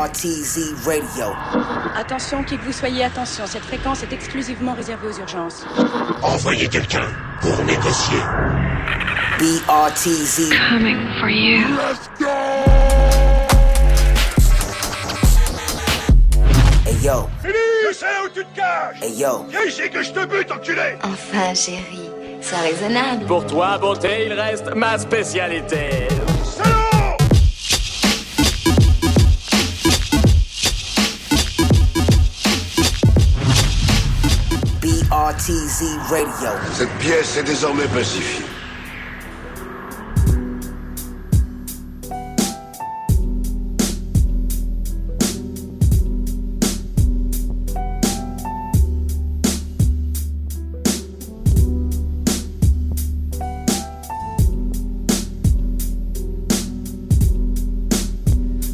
BRTZ Radio. Attention, qui que vous soyez, attention, cette fréquence est exclusivement réservée aux urgences. Envoyez quelqu'un pour négocier. BRTZ. Coming for you. Hey yo, Je sais où tu te caches hey yo. Viens ici que je te bute, enculé Enfin, chérie, c'est raisonnable. Pour toi, beauté, il reste ma spécialité. Radio. Cette pièce est désormais pacifiée.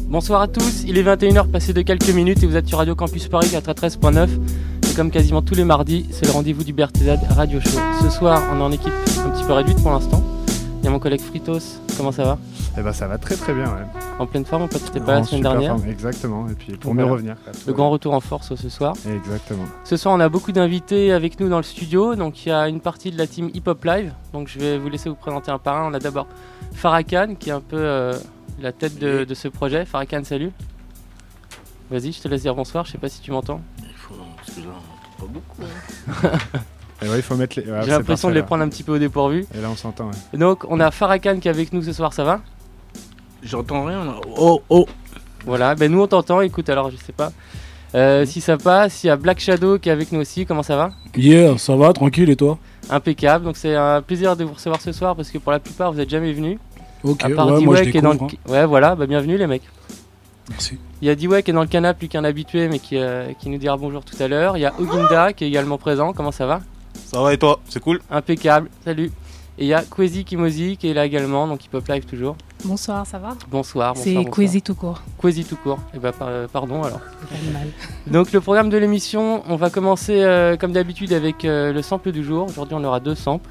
Bonsoir à tous, il est 21h passé de quelques minutes et vous êtes sur Radio Campus Paris 93.9 et comme quasiment tous les mardis, c'est le rendez-vous du BRTZ Radio Show. Ce soir, on est en équipe un petit peu réduite pour l'instant. Il y a mon collègue Fritos, comment ça va Eh ben ça va très très bien, ouais. En pleine forme, mon pote, t'étais pas la En semaine dernière. forme, exactement. Et puis pour Voilà. mieux revenir. Le grand retour en force ce soir. Exactement. Ce soir, on a beaucoup d'invités avec nous dans le studio. Donc, il y a une partie de la team Hip Hop Live. Donc, je vais vous laisser vous présenter un par un. On a d'abord Farrakhan, qui est un peu euh, la tête de, de ce projet. Farrakhan, salut. Vas-y, je te laisse dire bonsoir. Je sais pas si tu m'entends. Il faut. Parce que là, on entend pas beaucoup. hein. Et ouais, il faut mettre les. ouais, J'ai l'impression de les là. prendre un petit peu au dépourvu. Et là on s'entend, ouais. Donc, on a Farrakhan qui est avec nous ce soir. Ça va? J'entends rien. là. Oh, oh. Voilà. Ben, nous, on t'entend. Écoute, alors, je sais pas. Euh, si ça passe, il y a Black Shadow qui est avec nous aussi. Comment ça va? Yeah, ça va, tranquille, et toi? Impeccable. Donc, c'est un plaisir de vous recevoir ce soir parce que pour la plupart, vous n'êtes jamais venus. Ok, À part ouais, moi je D-Way qui est dans le... hein. Ouais, voilà, bah bienvenue les mecs. Merci. Il y a D-Way qui est dans le canapé, plus qu'un habitué, mais qui, euh, qui nous dira bonjour tout à l'heure. Il y a Oginda qui est également présent. Comment ça va? Ça va et toi? C'est cool? Impeccable, salut. Et il y a Kwezi Kimozi qui est là également, donc Hip Hop Live toujours. Bonsoir, ça va? Bonsoir, bonsoir. C'est. Quasi tout court. Kwezi tout court. Et bah, par- euh, pardon alors. Mal. Donc le programme de l'émission, on va commencer euh, comme d'habitude avec euh, le sample du jour. Aujourd'hui on aura deux samples.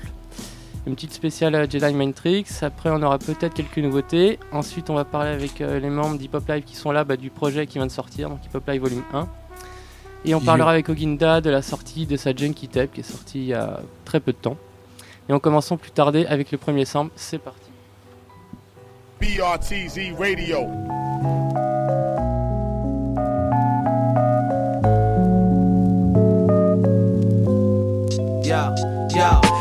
Une petite spéciale Jedi Mind Tricks. Après on aura peut-être quelques nouveautés. Ensuite on va parler avec euh, les membres d'Hip Hop Live qui sont là bah, du projet qui vient de sortir, donc Hip Hop Live Volume 1. Et on parlera avec Oginda de la sortie de sa Junkie Tape qui est sortie il y a très peu de temps. Et en commençant plus tardé avec le premier sample, c'est parti. BRTZ Radio.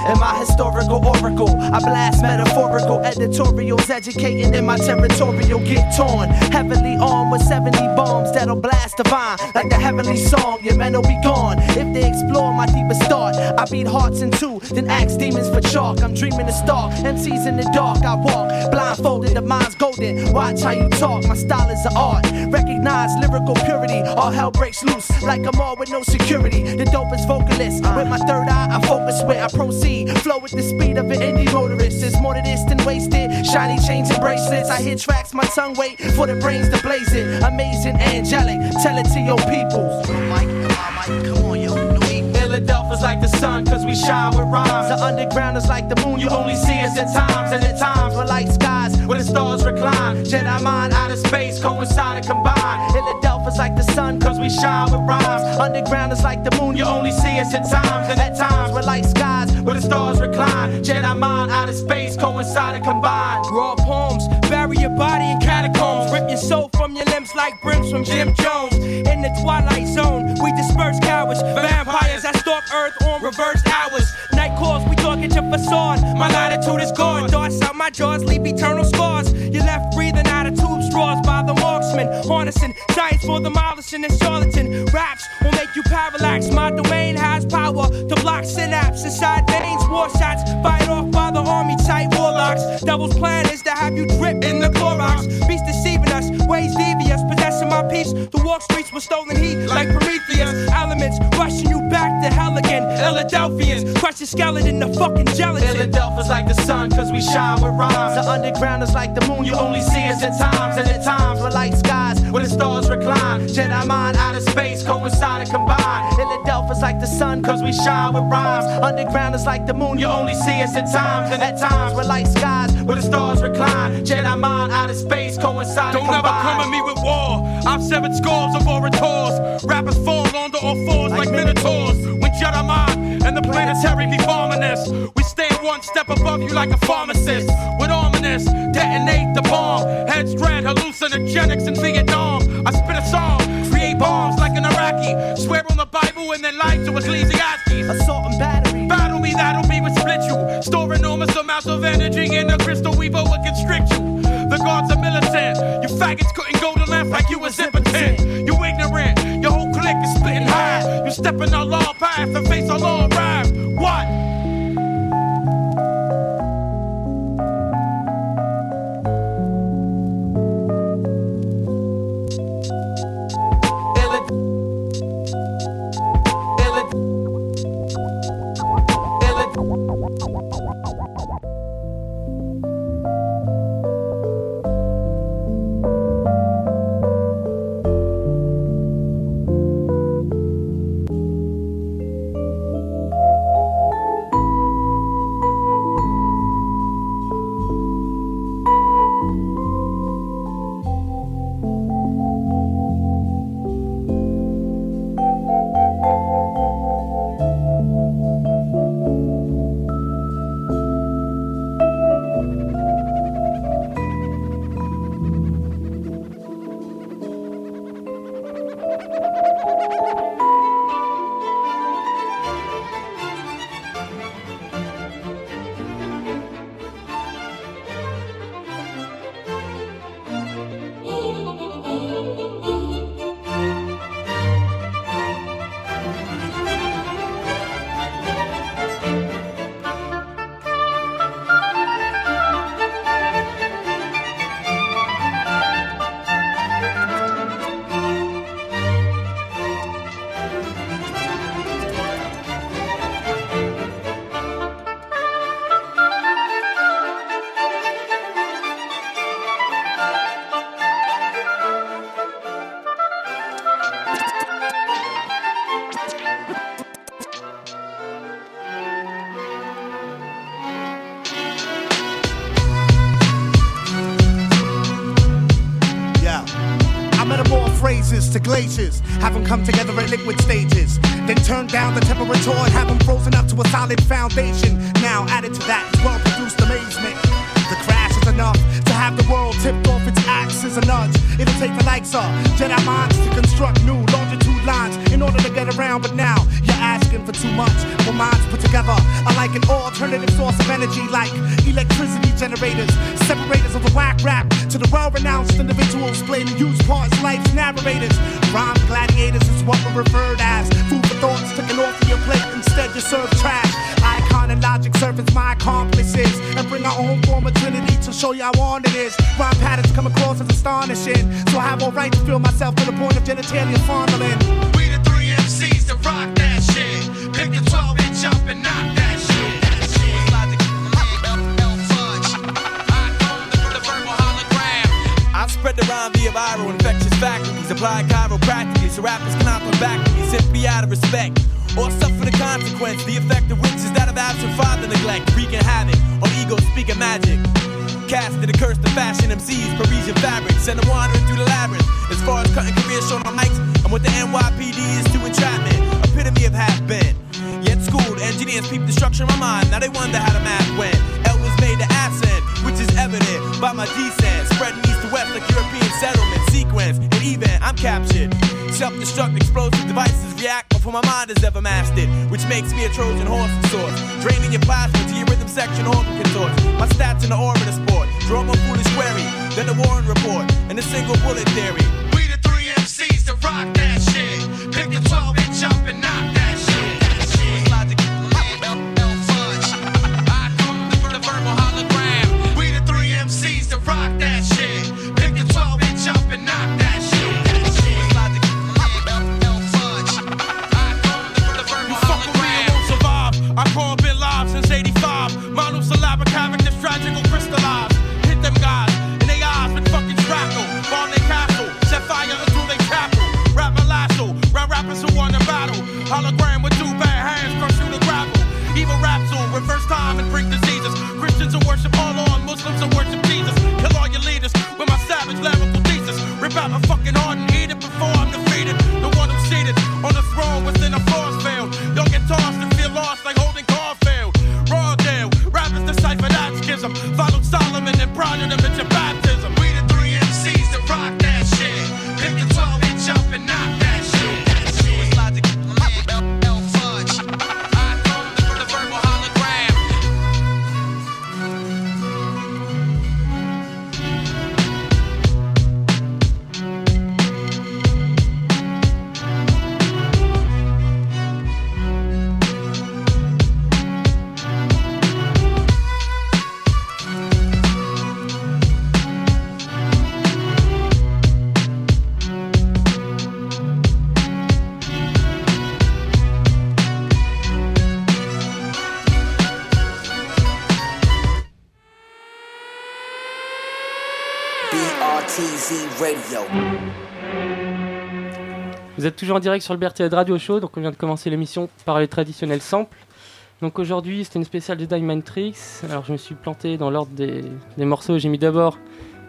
In my historical oracle, I blast metaphorical editorials, educating in my territorial, get torn. Heavily armed with 70 bombs that'll blast divine, like the heavenly song. Your men will be gone if they explore my deepest thought. I beat hearts in two, then axe demons for chalk. I'm dreaming to stalk MCs in the dark. I walk blindfolded, the mind's golden. Watch how you talk, my style is an art. Recognize lyrical purity, all hell breaks loose like I'm all with no security. The dopest vocalist with my third eye, I focus where I proceed. Flow with the speed of an indie motorist. There's more to this than wasted. Shiny chains and bracelets. I hit tracks, my tongue wait for the brains to blaze it. Amazing, angelic. Tell it to your peoples. Philadelphia's like the sun, cause we shine with rhymes. The underground is like the moon, you only see us at times. And at times, we're like skies where the stars recline. Jedi mind, outer space, coincide and combine. Philadelphia's like the sun, cause we shine with rhymes. Underground is like the moon, you only see us at times. And at times, we're like skies where the stars recline. Jedi mind, outer space, coincide and combine. Raw poems, bury your body in catacombs. Rip your soul from your limbs like brims from Jim Jones. In the twilight zone, we disperse cowards. Vampires that stalk Earth on reverse hours. Night calls, we at your facade. My latitude is gone. Darts out my jaws, leave eternal scars. You're left breathing out of tube straws by the marksman. Harnessing science for the demolishing and charlatan. Raps will make you parallax. My domain has power to block synapse inside veins. War shots fired off by the army type warlocks. Devil's plan is to have you drip in the Clorox. Beast deceiving us, ways devious, possessing my peace. The walk streets with stolen heat like Prometheus. Elements rushing you back to hell again. Philadelphians, crush your skeleton to fucking gelatin. Philadelphia's like the sun, cause we shine with rhymes. The underground is like the moon, you only see us at times. And at times, we're like skies where the stars recline. Jedi mind out of space, coincide and combine. Philadelphia's like the sun, cause we shine with rhymes. Underground is like the moon, you only see us at times. And at times, we're like skies where the stars recline. Jedi mind out of space, coincide Don't ever come at me with war. I've severed scores of orators. Rappers fall onto all fours like minotaurs. Jedi mind and the planetary be farming this, we stay one step above you like a pharmacist. With ominous, detonate the bomb. Heads dread, hallucinogenics in Vietnam. I spit a song, create bombs like an Iraqi. Swear on the Bible and then lie to Ecclesiastes. Assault and battery. Battle me, that'll be what split you. Store enormous amounts of energy in the crystal weaver will constrict you. The gods are militant. You faggots couldn't go to left like you was impotent. You ignorant. Your whole clique is split in half. You step in our have them come together at liquid stages. Then turn down the temperature and have them frozen up to a solid foundation. Come across as astonishing, so I have all right to feel myself to the point of genitalia fondling. We the three MCs to rock that shit. Pick the 12 inch up and knock that shit. I spread the rhyme via viral infectious faculties. Apply chiropractically so rappers cannot come back to me simply out of respect. Or suffer the consequence, the effect of which is that of absent father neglect, wreaking havoc on ego speaking magic. Casting a curse to fashion MCs, Parisian fabrics, send them wandering through the labyrinth. As far as cutting careers shown on mics, I'm what the NYPD is to entrapment, epitome of half been. Yet schooled engineers peep the structure of my mind, now they wonder how the math went. L was made to accent, which is evident by my descent, spreading east to west like European settlement sequence. And even I'm captured. Self-destruct explosive devices react before my mind has ever mastered, which makes me a Trojan horse of sorts. Draining your plasma to your rhythm section organ contorts. My stats in the orbit of sport. Draw my foolish query, then the Warren report, and the single bullet theory. We the three MCs that rock that Vous êtes toujours en direct sur le BRTZ Radio Show, donc on vient de commencer l'émission par les traditionnels samples. Donc aujourd'hui c'était une spéciale Jedi Tricks. Alors je me suis planté dans l'ordre des, morceaux. J'ai mis d'abord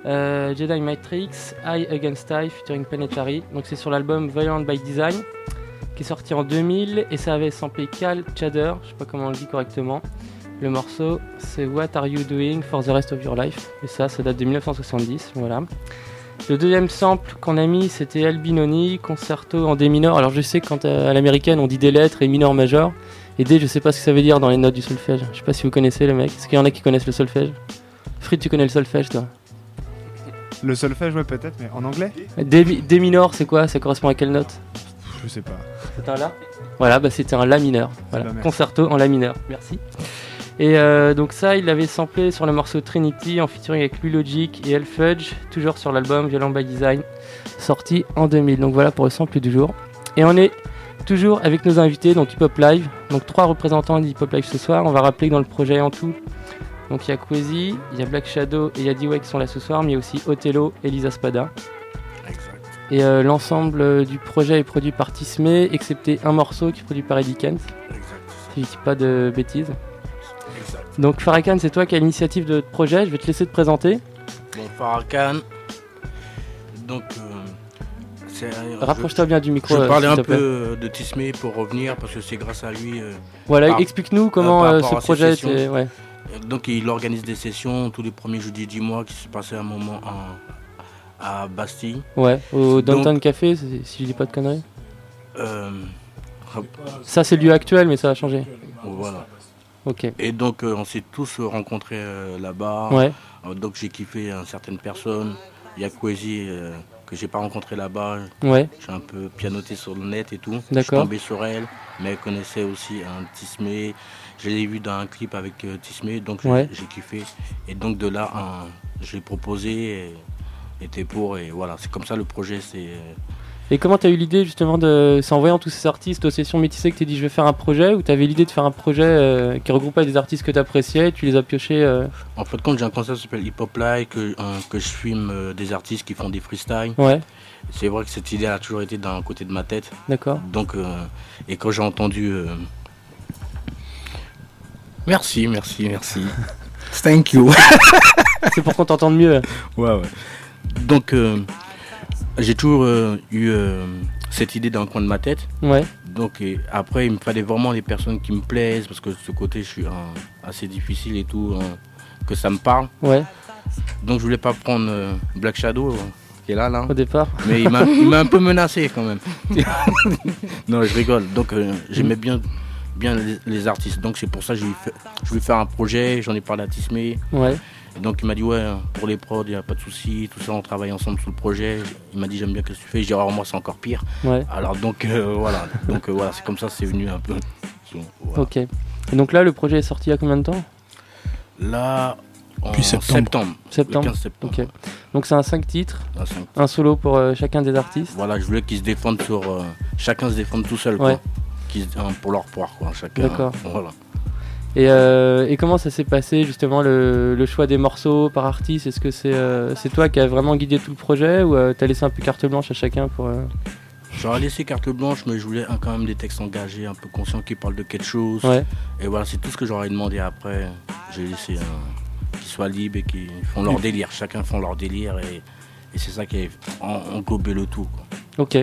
euh, Jedi Tricks, Eye Against Eye featuring Planetary. Donc c'est sur l'album Violent by Design qui est sorti en 2000 et ça avait samplé Cal Chader, je sais pas comment on le dit correctement. Le morceau c'est What Are You Doing for the Rest of Your Life et ça ça date de 1970, voilà. Le deuxième sample qu'on a mis c'était Albinoni, concerto en D mineur. Alors je sais que quand euh, à l'américaine on dit des lettres et mineur majeur. Et D je sais pas ce que ça veut dire dans les notes du solfège. Je sais pas si vous connaissez les mecs. Est-ce qu'il y en a qui connaissent le solfège? Fred tu connais le solfège toi? Le solfège, ouais, peut-être, mais en anglais? D, D mineur c'est quoi? Ça correspond à quelle note? Je sais pas. C'est un La? Voilà, bah c'était un La mineur. Voilà. Concerto en La mineur. Merci. Et euh, donc ça, il l'avait samplé sur le morceau Trinity en featuring avec Louis Logic et El Fudge, toujours sur l'album Violent by Design, sorti en 2000. Donc voilà pour le sample du jour. Et on est toujours avec nos invités, donc Hip Hop Live. Donc trois représentants d'Hip Hop Live ce soir. On va rappeler que dans le projet en tout, donc il y a Quasi, il y a Black Shadow et il y a D-Way qui sont là ce soir, mais il y a aussi Othello et Lisa Spada. Et euh, l'ensemble euh, du projet est produit par Tismé, excepté un morceau qui est produit par Eddie Kent. Si je dis pas de bêtises. Donc Farrakhan, c'est toi qui as l'initiative de notre projet, je vais te laisser te présenter. Bon, Farrakhan. Donc, euh, c'est- Rapproche-toi bien du micro, Je euh, parlais s'il un peu de Tismé pour revenir parce que c'est grâce à lui. euh, Voilà, explique-nous comment, euh, ce à ces projet ouais. Donc, il organise des sessions tous les premiers jeudis du mois qui se passaient un moment en- à Bastille. Ouais, au Donc, Downtown Café, si si je dis pas de conneries. euh, Ça, c'est le lieu actuel, mais ça a changé. Voilà. Et donc euh, on s'est tous rencontrés euh, là-bas. Ouais. Euh, donc j'ai kiffé euh, certaines personnes. Il y a Kwesi que j'ai pas rencontré là-bas. Ouais. J'ai un peu pianoté sur le net et tout. Je suis tombé sur elle, mais elle connaissait aussi un Tismé. Je l'ai vu dans un clip avec euh, Tismé, donc j'ai Ouais. j'ai kiffé. Et donc de là, j'ai proposé, était pour, et voilà. C'est comme ça le projet. C'est euh, Et comment t'as eu l'idée justement de. C'est en voyant tous ces artistes aux sessions métissées que t'es dit je vais faire un projet ou t'avais l'idée de faire un projet euh, qui regroupait des artistes que t'appréciais, tu les as piochés euh, En fait, quand j'ai un concept qui s'appelle Hip Hop Live, que, un- que je filme euh, des artistes qui font des freestyles. Ouais. C'est vrai que cette idée a toujours été d'un côté de ma tête. D'accord. Donc, euh, et quand j'ai entendu. euh, Merci, merci, merci. Thank you. C'est pour qu'on t'entende mieux. Ouais, ouais. Donc, euh, j'ai toujours euh, eu euh, cette idée dans le coin de ma tête. Ouais. Donc, et après, il me fallait vraiment les personnes qui me plaisent, parce que de ce côté, je suis assez difficile et tout, hein, que ça me parle. Ouais. Donc, je voulais pas prendre euh, Black Shadow, euh, qui est là, là. Au départ. Mais il m'a un peu menacé quand même. non, je rigole. Donc, j'aimais bien, bien les, les artistes. Donc, c'est pour ça que je voulais faire un projet. J'en ai parlé à Tismé. Ouais. Et donc, il m'a dit, ouais, pour les prods, il n'y a pas de souci. Tout ça, on travaille ensemble sur le projet. Il m'a dit, j'aime bien ce que tu fais. Je dis, alors, moi, c'est encore pire. Ouais. Alors, donc, euh, voilà. Donc, euh, voilà, c'est comme ça, c'est venu un peu. Voilà. Ok. Et donc là, le projet est sorti il y a combien de temps? Là, en Depuis septembre. septembre. Septembre. Le 15 septembre. Ok. Donc c'est un 5 titres, Un cinq un solo pour euh, chacun des artistes. Voilà, je voulais qu'ils se défendent sur. euh, chacun se défende tout seul, Ouais. quoi. Hein, pour leur poire, quoi. Chacun. D'accord. Voilà. Et, euh, et comment ça s'est passé justement le, le choix des morceaux par artiste? Est-ce que c'est euh, c'est toi qui as vraiment guidé tout le projet ou euh, t'as laissé un peu carte blanche à chacun pour J'aurais laissé carte blanche, mais je voulais quand même des textes engagés, un peu conscients qui parlent de quelque chose. Ouais. Et voilà, c'est tout ce que j'aurais demandé après. J'ai laissé qu'ils soient libres et qu'ils font leur délire. Chacun font leur délire et, et c'est ça qui a en- englobé le tout. quoi. Ok.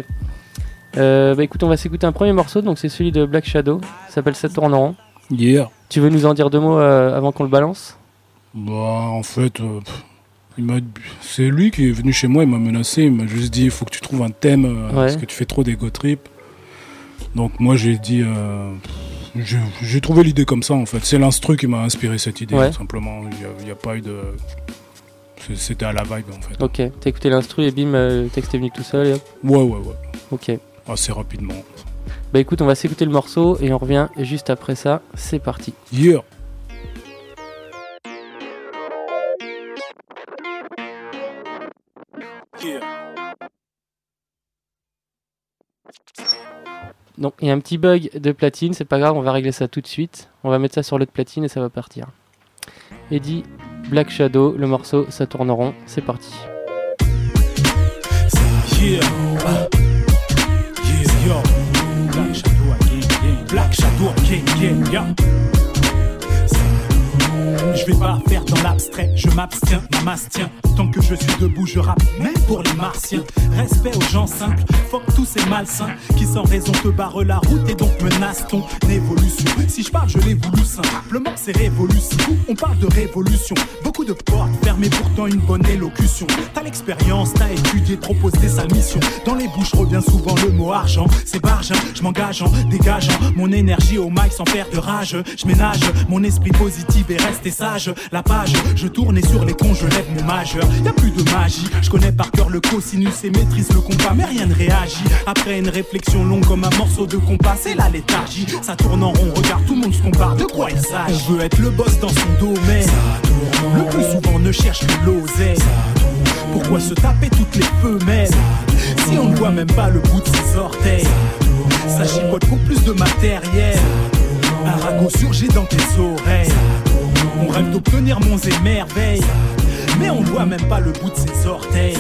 Bah écoute, on va s'écouter un premier morceau, donc c'est celui de Black Shadow. Ça s'appelle Ça tourne en rond. Yeah. Tu veux nous en dire deux mots euh, avant qu'on le balance? Bah, en fait, euh, il c'est lui qui est venu chez moi, il m'a menacé, il m'a juste dit il faut que tu trouves un thème euh, parce que tu fais trop d'ego trip. Donc moi j'ai dit, euh, j'ai trouvé l'idée comme ça en fait. C'est l'instru qui m'a inspiré cette idée, Ouais. tout simplement. Il n'y a, il y a pas eu de. C'était à la vibe en fait. Ok, t'as écouté l'instru et bim, le texte est venu tout seul et hop. Ouais, ouais, ouais. Ok. Assez rapidement. Bah écoute, on va s'écouter le morceau et on revient juste après ça. C'est parti. Yeah. Donc il y a un petit bug de platine, c'est pas grave, on va régler ça tout de suite. On va mettre ça sur l'autre platine et ça va partir. Eddie, Black Shadow, le morceau, ça tourne rond, c'est parti. Yeah. Yeah, yo. Black Shadow again, again. Black Shadow yeah. Je vais pas faire dans l'abstrait, je m'abstiens, m'astien. Tant que je suis debout, je rappe, même pour les martiens. Respect aux gens simples, fuck tous ces malsains qui sans raison te barrent la route et donc menacent ton évolution. Si je parle, je l'ai voulu simplement, c'est révolution. On parle de révolution, beaucoup de portes fermées, pourtant une bonne élocution. T'as l'expérience, t'as étudié, trop posé sa mission. Dans les bouches revient souvent le mot argent. C'est barge, je m'engage en dégageant mon énergie au mic sans faire de rage. Je ménage mon esprit positif et rester sage. La page, je tourne et sur les cons, je lève mon majeur. Y a plus de magie, je connais par cœur le cosinus et maîtrise le compas, mais rien ne réagit. Après une réflexion longue comme un morceau de compas, c'est la léthargie. Ça tourne en rond, regarde, tout le monde se compare. De quoi il s'agit? On veut être le boss dans son domaine. Le plus souvent, ne cherche que l'oseille. Pourquoi se taper toutes les femelles? Si on ne voit même pas le bout de ses orteils Ça chipote pour plus de matériel Un ragot surgit dans tes oreilles On rêve d'obtenir monts et mais on voit même pas le bout de ses orteils.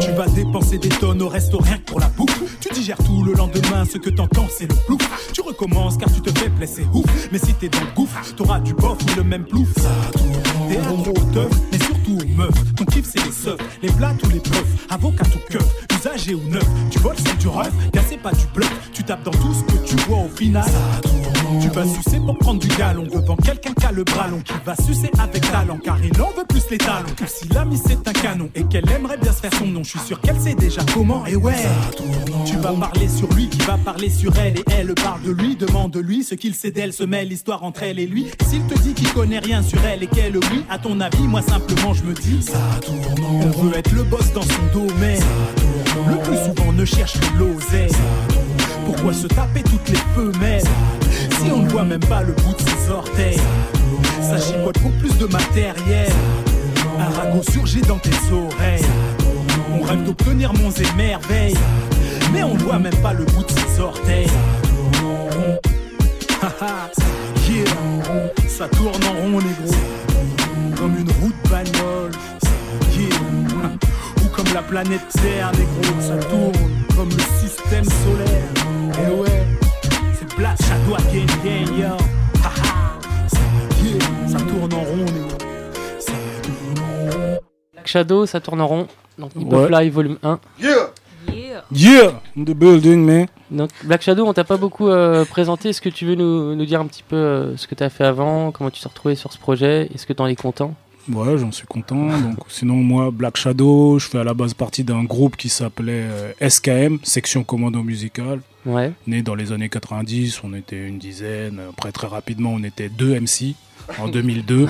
Tu vas dépenser des tonnes au resto rien que pour la bouffe, tu digères tout le lendemain, ce que t'entends c'est le plouf. Tu recommences car tu te fais plaisir, ouf. Mais si t'es dans le gouffre, t'auras du bof ou le même plouf. T'es un gros teuf, mais surtout aux meufs. Ton kiff c'est les seufs, les plats ou les puffs, avocat ou keuf, usagé ou neuf. Tu voles c'est du ref, car c'est pas du bluff. Tu tapes dans tout ce que tu vois au final. Tu vas sucer pour prendre du galon devant quelqu'un qui a le bras long, qui va sucer avec talent, car il en veut plus les talons. Que si l'ami c'est un canon et qu'elle aimerait bien se faire son nom, je suis sûr qu'elle sait déjà comment. Et ouais, tu vas parler sur lui, qui va parler sur elle, et elle parle de lui, demande-lui ce qu'il sait d'elle, se met l'histoire entre elle et lui. S'il te dit qu'il connaît rien sur elle et qu'elle oui, à ton avis, moi simplement je me dis, ça tourne. On veut être le boss dans son domaine. Le plus souvent on ne cherche que l'oseille. Pourquoi se taper toutes les femelles Si on ne voit même pas le bout de ses orteils? Ça chipote pour plus de matériel Un ragot surgit dans tes oreilles On rêve d'obtenir monts et Mais on voit même pas le bout de ses orteils. Haha, yeah. Ça tourne en rond négro Comme une route bagnole. Ou comme la planète Terre négro Ça tourne comme le système solaire. Et ouais, c'est Black Shadow again, again, yo. Ça tourne en rond négro Black Shadow, ça tourne en rond. Donc Hip Hop Ouais. Live volume 1. Yeah Yeah, in the building man Donc Black Shadow, on t'a pas beaucoup euh, présenté. Est-ce que tu veux nous, nous dire un petit peu euh, ce que tu as fait avant, comment tu t'es retrouvé sur ce projet? Est-ce que tu en es content? Ouais, j'en suis content. Donc, sinon, moi, Black Shadow, je fais à la base partie d'un groupe qui s'appelait euh, SKM, Section Commando Musical. Ouais. Né dans les années 90, on était une dizaine. Après, très rapidement, on était deux MC en 2002.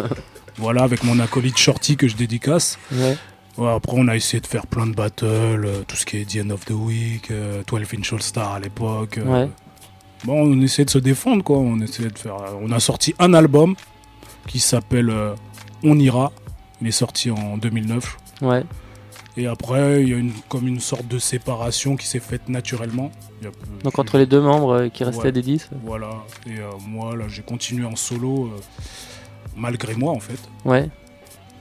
voilà, avec mon acolyte Shorty que je dédicace. Ouais. Ouais, après, on a essayé de faire plein de battles, euh, tout ce qui est The End of the Week, euh, 12 Inch All Star à l'époque. euh. Ouais. Bon, on essayait de se défendre, quoi. On essayait de faire. On a sorti un album qui s'appelle euh, On ira. Il est sorti en 2009. Ouais. Et après, il y a une, comme une sorte de séparation qui s'est faite naturellement. Il y a- Donc entre les deux membres euh, qui restaient Ouais. des 10 Voilà. Et euh, moi, là, j'ai continué en solo, euh, malgré moi, en fait. Ouais.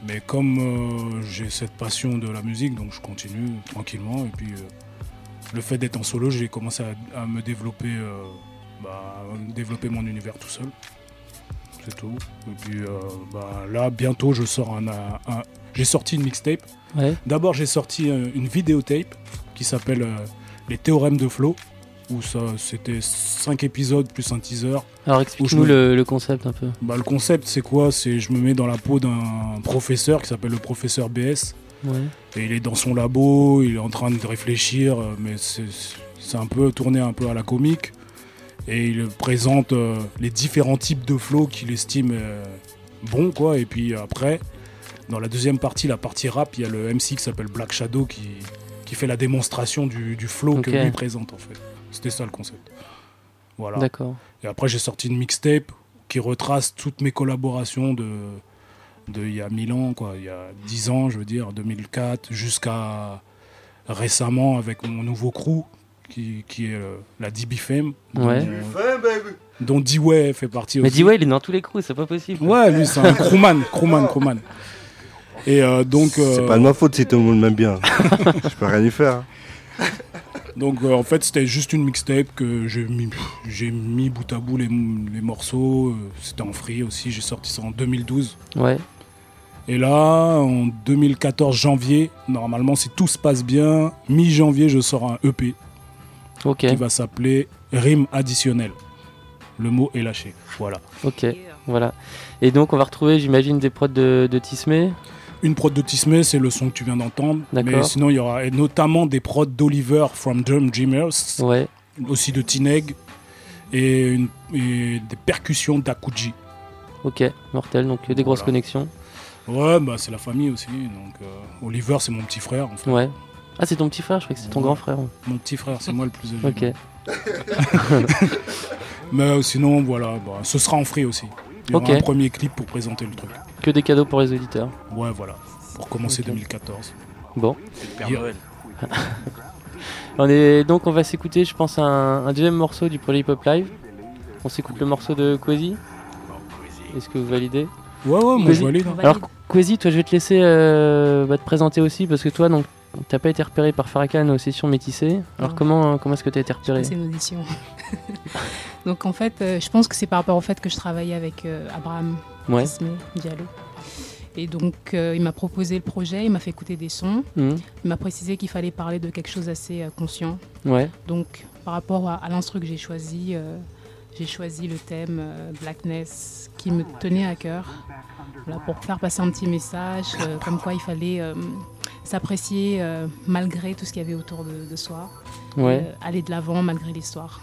Mais comme euh, j'ai cette passion de la musique, donc je continue tranquillement. Et puis, euh, le fait d'être en solo, j'ai commencé à, à me développer, euh, bah, développer mon univers tout seul. C'est tout. Et puis bah, là, bientôt, je sors un. un- un- j'ai sorti une mixtape. Ouais. D'abord, j'ai sorti une vidéotape qui s'appelle Les théorèmes de Flo. Où ça, c'était 5 épisodes plus un teaser. Alors explique-nous me- le, le concept un peu. bah, le concept, c'est quoi? C'est je me mets dans la peau d'un professeur qui s'appelle le professeur BS. Ouais. Et il est dans son labo, il est en train de réfléchir, euh, mais c'est un peu tourné un peu à la comique. Et il présente euh, les différents types de flow qu'il estime euh, bons, quoi. Et puis après, dans la deuxième partie, la partie rap, il y a le MC qui s'appelle Black Shadow qui, qui fait la démonstration du, du flow que lui présente, en fait. C'était ça le concept. Voilà. D'accord. Et après, j'ai sorti une mixtape qui retrace toutes mes collaborations de, de il y a 1000 ans, quoi, il y a 10 ans, je veux dire, 2004, jusqu'à récemment avec mon nouveau crew, qui, qui est euh, la DB Fame, Ouais. dont, Fais, baby. dont D-Way fait partie Mais aussi. D-Way, il est dans tous les crews, c'est pas possible. Ouais, lui, c'est un crewman, crewman, crewman. Et euh, donc. C'est euh, pas de ma faute si tout le monde m'aime bien. Je peux rien y faire. Donc euh, en fait c'était juste une mixtape que j'ai mis, j'ai mis bout à bout les, les morceaux. euh, C'était en free aussi, j'ai sorti ça en 2012. Ouais. Et là, en 2014 janvier, normalement si tout se passe bien, mi-janvier je sors un EP Ok. qui va s'appeler Rime additionnel. Le mot est lâché. Voilà. Ok, voilà. Et donc on va retrouver, j'imagine, des prods de, de Tismé? Une prod de Tismé, c'est le son que tu viens d'entendre. Mais sinon, il y aura et notamment des prods d'Oliver from Drum Dreamers. Ouais. Aussi de Tineg. Et, une- et des percussions d'Akuji. Ok, mortel, donc des grosses connexions. Ouais, bah c'est la famille aussi. Donc euh, Oliver, c'est mon petit frère. En fait. Ouais. Ah, c'est ton petit frère, je croyais que c'est ton grand frère. Mon petit frère, c'est moi le plus âgé. Ok. Mais euh, sinon, voilà, bah, ce sera en free aussi. Il y aura un premier clip pour présenter le truc. Que des cadeaux pour les auditeurs. Ouais, voilà. Pour commencer Ok. 2014. Bon. Père Yeah. Noël. On est donc on va s'écouter, je pense, un, un deuxième morceau du projet Hip Hop Live. On s'écoute le morceau de Quasi. Est-ce que vous validez Ouais, ouais, moi, je valide. Alors Quasi, toi, je vais te laisser euh, bah, te présenter aussi parce que toi, donc, t'as pas été repéré par Farrakhan aux sessions métissées. Alors Non. comment comment est-ce que t'as été repéré C'est une audition. Donc en fait, euh, je pense que c'est par rapport au fait que je travaillais avec euh, Abraham Ouais. Ismé Diallo. Et donc euh, il m'a proposé le projet, il m'a fait écouter des sons, Mhm. il m'a précisé qu'il fallait parler de quelque chose assez euh, conscient. Ouais. Donc par rapport à, à l'instru que j'ai choisi, euh, j'ai choisi le thème Blackness qui me tenait à cœur. Voilà, pour faire passer un petit message, comme quoi il fallait s'apprécier malgré tout ce qu'il y avait autour de, de soi. Ouais. Aller de l'avant malgré l'histoire.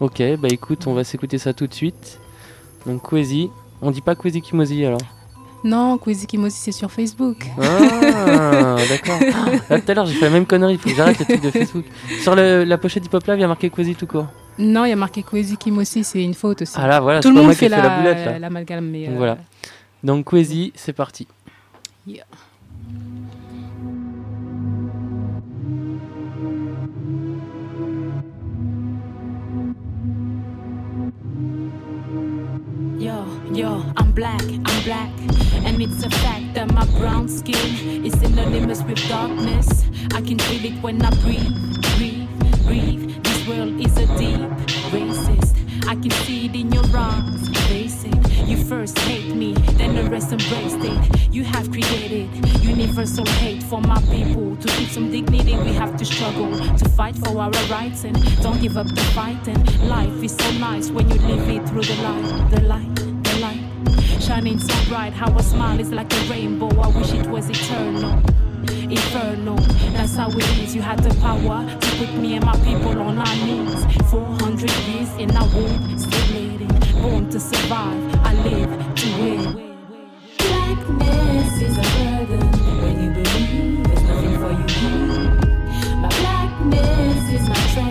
Ok, bah écoute, on va s'écouter ça tout de suite. Donc Quasi, on dit pas Quasi Kimosi alors Non, Kwezi Kimosi, c'est sur Facebook. Ah, d'accord. Ah, tout à l'heure, j'ai fait la même connerie, il faut que j'arrête le truc de Facebook. Sur le- la pochette Hip Hop Live, il y a marqué Quasi tout court. Non, il y a marqué Kwezi Kimosi, c'est une faute aussi. Ah là, voilà, Tout le pas monde fait ai fait la, la boulette, là. l'amalgame, mais. Donc euh, voilà. Donc Quasi, c'est parti. yeah. Yo, yo, I'm black, I'm black. And it's a fact that my brown skin is synonymous with darkness. I can feel it when I breathe, breathe, breathe. This world is a deep racist. I can see it in your eyes, it. You first hate me, then the rest embraced it. You have created universal hate for my people. To keep some dignity, we have to struggle to fight for our rights and don't give up the fight. And life is so nice when you live it through the light, the light. Shining so bright, how a smile is like a rainbow. I wish it was eternal. Inferno, that's how it is. You had the power to put me and my people on our knees. 400 years in our womb, still bleeding. Born to survive, I live to win. Blackness is a burden when you believe there's nothing for you. My blackness is my treasure,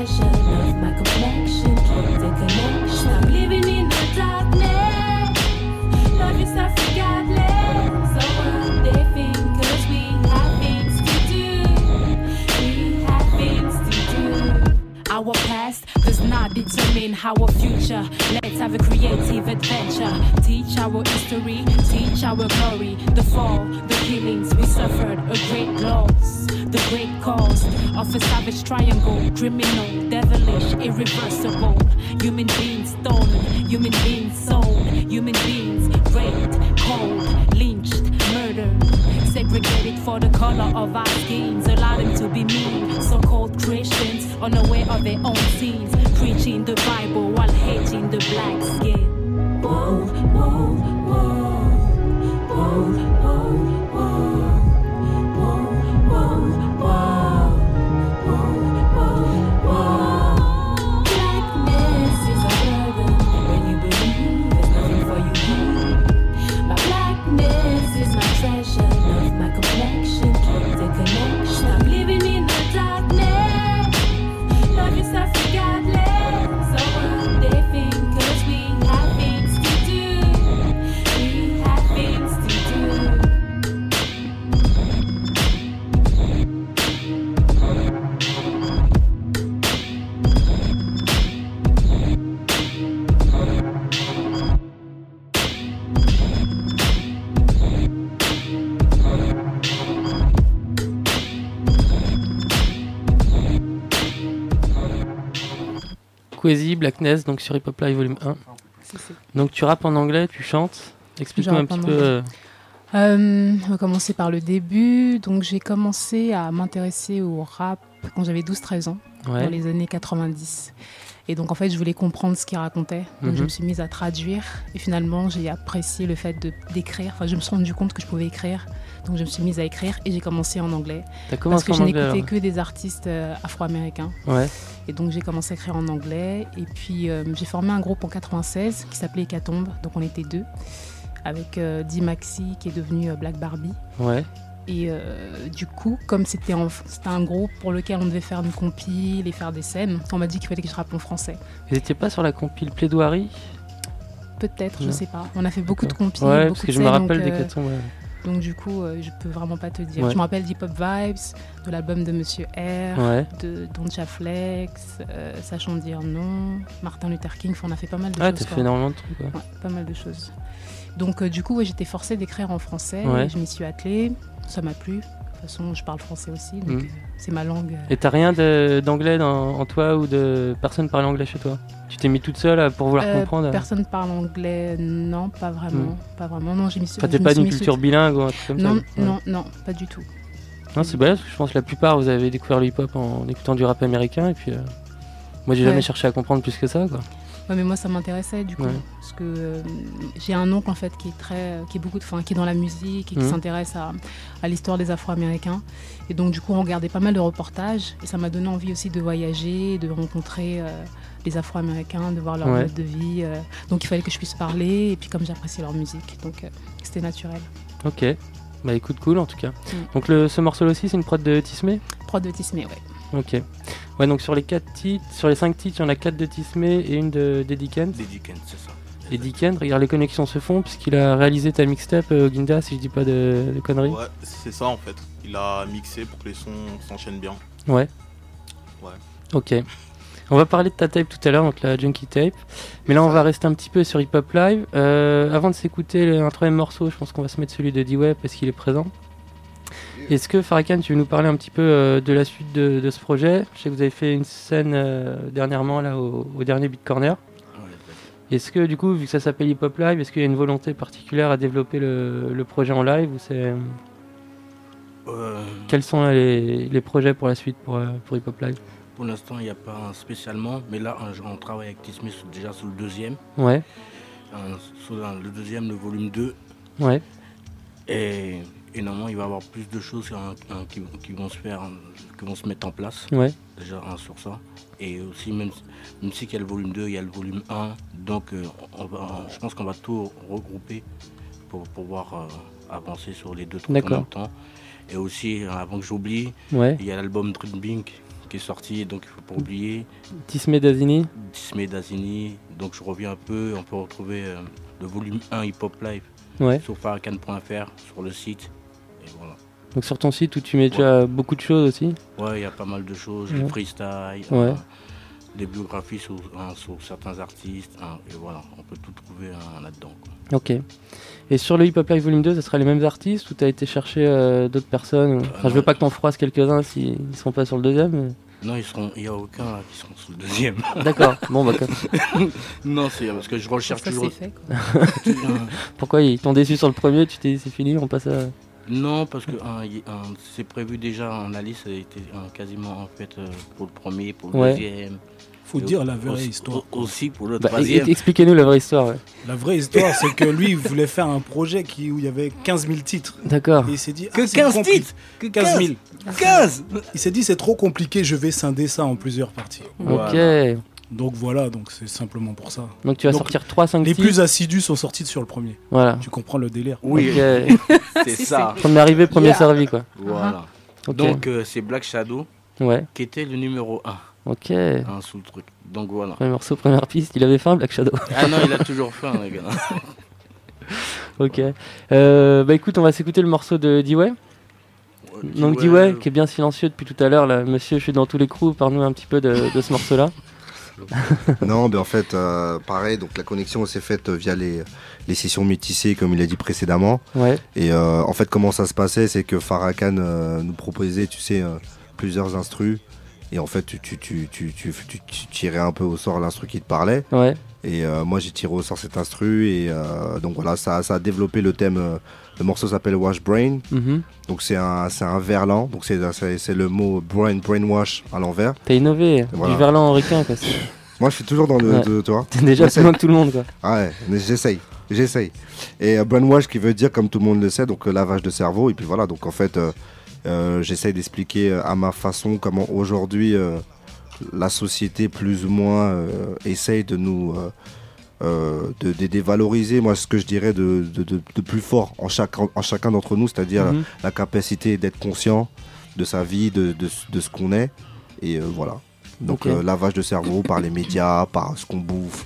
not determine our future. Let's have a creative adventure. Teach our history, teach our glory. The fall, the killings we suffered, a great loss. The great cause of a savage triangle, criminal, devilish, irreversible. Human beings stolen, human beings sold, human beings raped, cold, lynched, murdered. Segregated for the color of our skins, allowed them to be mean. So called Christians, unaware of their own sins, Quasi, Blackness, donc sur Hip Hop Live Volume 1. Donc tu rappes en anglais, tu chantes. Explique-nous Je un petit peu. euh, Euh, on va commencer par le début. Donc, j'ai commencé à m'intéresser au rap quand j'avais 12-13 ans, Ouais. dans les années 90. Et donc, en fait, je voulais comprendre ce qu'il racontait. Donc, je Mhm. me suis mise à traduire. Et finalement, j'ai apprécié le fait d'écrire. Enfin, je me suis rendu compte que je pouvais écrire. Donc, je me suis mise à écrire et j'ai commencé en anglais. Parce que je n'écoutais que des artistes euh, afro-américains. Ouais. Et donc, j'ai commencé à écrire en anglais. Et puis, euh, j'ai formé un groupe en 96 qui s'appelait Hécatombe. Donc, on était deux. Avec euh, Dee Maxi qui est devenu euh, Black Barbie. Ouais. Et du coup, comme c'était un groupe pour lequel on devait faire une compile et faire des scènes, on m'a dit qu'il fallait que je rappe en français. Vous étiez pas sur la compile Plaidoirie? Peut-être, je Non. sais pas. On a fait beaucoup de compiles. Ouais, parce que je me rappelle des euh, Hécatombes, ouais. Donc du coup, euh, je peux vraiment pas te dire. Ouais. Je me rappelle d'Hip Hop Vibes, de l'album de Monsieur R, Ouais. de Doncha Flex, euh, Sachant dire non, Martin Luther King. Enfin, on a fait pas mal de Ah, choses. t'as quoi. fait énormément de trucs, ouais. Pas mal de choses. Donc euh, du coup, ouais, j'étais forcée d'écrire en français. Et je m'y suis attelée. Ça m'a plu. De toute façon, je parle français aussi, donc Mm. euh, c'est ma langue. Et t'as rien d'anglais en toi ou de personne parle anglais chez toi? Tu t'es mis toute seule pour vouloir Euh, comprendre euh Personne parle anglais, non, pas vraiment, Hmm. pas vraiment. Non, j'ai mis. Enfin, t'es pas d'une culture sous- bilingue ou un truc comme non, ça Ouais. Non, non, pas du tout. Non, c'est balèze, parce que je pense que la plupart, vous avez découvert le hip-hop en écoutant du rap américain, et puis euh, moi j'ai Ouais. jamais cherché à comprendre plus que ça, quoi. Ouais, mais moi ça m'intéressait du coup, Ouais. parce que euh, j'ai un oncle en fait qui est très, qui est beaucoup, de, enfin, qui est dans la musique et qui Mhm. s'intéresse à, à l'histoire des Afro-Américains. Et donc du coup on regardait pas mal de reportages et ça m'a donné envie aussi de voyager, de rencontrer euh, les Afro-Américains, de voir leur Ouais. mode de vie. euh. donc il fallait que je puisse parler et puis comme j'appréciais leur musique, donc c'était naturel. Ok, bah écoute, cool en tout cas. Mm. Donc le, ce morceau-là aussi, c'est une prod de Tismé? Prod de Tismé, ouais. Ok. Ouais, donc sur les quatre titres, sur les 5 titres, il y en a 4 de Tismé et une de. D'Eddie Kent, c'est ça. Kent, regarde les connexions se font puisqu'il a réalisé ta mixtape euh, Ginda, si je dis pas de, de conneries. Ouais, c'est ça en fait. Il a mixé pour que les sons s'enchaînent bien. Ouais. Ouais. Ok. On va parler de ta tape tout à l'heure, donc la Junkie Tape. Mais là, on va rester un petit peu sur Hip Hop Live. Euh, avant de s'écouter un troisième morceau, je pense qu'on va se mettre celui de D-Web parce qu'il est présent. Est-ce que Farrakhan, tu veux nous parler un petit peu euh, de la suite de, de ce projet? Je sais que vous avez fait une scène euh, dernièrement là au, au dernier Beat Corner. Est-ce que du coup, vu que ça s'appelle Hip Hop Live, est-ce qu'il y a une volonté particulière à développer le, le projet en live ou c'est Euh, quels sont les, les projets pour la suite pour, pour Hip Hop Live? Pour l'instant, il n'y a pas un spécialement, mais là, on, on travaille avec Tismé sur- déjà sur le deuxième. Ouais. Sur le le deuxième, le volume 2. Ouais. Et, et normalement, il va y avoir plus de choses hein, hein, qui, qui vont se faire, hein, qui vont se mettre en place. Ouais. Déjà hein, sur ça. Et aussi, même, même si il y a le volume 2, il y a le volume 1. Donc, euh, on va, je pense qu'on va tout regrouper pour pouvoir euh, avancer sur les deux trucs en même temps. Et aussi, avant que j'oublie, Ouais. il y a l'album Dream Bink qui est sorti, donc il ne faut pas oublier. Tismé Dazini Dismay Dazini, donc je reviens un peu, on peut retrouver euh, le volume 1 Hip Hop Live Ouais. sur farrakhan.fr sur le site. Et voilà. Donc sur ton site où tu mets déjà beaucoup de choses aussi. Ouais, il y a pas mal de choses, Ouais. les freestyles, Ouais. euh, des biographies sur, hein, sur certains artistes, hein, et voilà, on peut tout trouver hein, là-dedans. Ok. Et sur le Hip Hop Live Volume 2, ça sera les mêmes artistes ou t'as été chercher euh, d'autres personnes Enfin, je veux pas que t'en froisses quelques-uns s'ils ils seront pas sur le deuxième. mais- Non, ils seront, il n'y a aucun là, qui seront sur le deuxième. D'accord. Bon, bah, comme- non, c'est parce que je recherche toujours. c'est fait, quoi. Pourquoi ils t'ont déçu sur le premier Tu t'es dit c'est fini, on passe à. Non, parce que hein, hein, c'est prévu déjà, hein, la liste a été hein, quasiment en fait euh, pour le premier, pour le Ouais. deuxième. Faut dire la vraie aussi- histoire. au- Aussi pour le Bah, troisième. e- Expliquez-nous la vraie histoire. ouais. La vraie histoire, c'est que lui, il voulait faire un projet qui, où il y avait 15 000 titres. D'accord. Et il s'est dit. Que ah, c'est 15 compli- titres Que 15 000. 15 Il s'est dit, c'est trop compliqué, je vais scinder ça en plusieurs parties. Ok. Donc voilà, donc c'est simplement pour ça. Donc tu vas sortir trois, cinq Les titres. plus assidus sont sortis sur le premier. Voilà. Tu comprends le délire. Oui, c'est ça. Premier arrivé, premier Yeah. servi, quoi. Voilà. Ok. Donc euh, c'est Black Shadow Ouais. qui était le numéro 1 Ok. sous le truc. Donc voilà. Premier morceau, première piste. Il avait faim, Black Shadow. Ah non, il a toujours faim, les gars. ok. Euh, bah écoute, on va s'écouter le morceau de D-Way. Donc D-Way, D-Way, euh, qui est bien silencieux depuis tout à l'heure. là. Monsieur, je suis dans tous les crews. Parle-nous un petit peu de, de ce morceau-là. non, ben en fait, euh, pareil, donc la connexion s'est faite via les, les sessions métissées, comme il a dit précédemment. Ouais. Et euh, en fait, comment ça se passait, c'est que Farrakhan euh, nous proposait, tu sais, euh, plusieurs instrus. Et en fait, tu, tu, tu, tu, tirais un peu au sort l'instru qui te parlait. Ouais. Et euh, moi, j'ai tiré au sort cet instru. Et euh, donc voilà, ça, ça a développé le thème. Le morceau s'appelle Wash Brain. Mhm. Donc c'est un, un verlan. Donc c'est, le mot brain, brainwash à l'envers. T'as innové, Voilà. du verlan henriquin quoi. Moi, je suis toujours dans le. Ouais. de- tu vois. T'es déjà plus loin que tout le monde quoi. Ah ouais, mais j'essaye, j'essaye. Et euh, brainwash qui veut dire, comme tout le monde le sait, donc euh, lavage de cerveau. Et puis voilà, donc en fait, euh, euh, j'essaye d'expliquer à ma façon comment aujourd'hui la société plus ou moins essaye de nous euh, de, de dévaloriser. Moi, ce que je dirais de, de, plus fort en, chaque, en chacun d'entre nous, c'est-à-dire Mhm. la capacité d'être conscient de sa vie, de, ce qu'on est. Et euh, voilà. Donc euh, lavage de cerveau par les médias, par ce qu'on bouffe,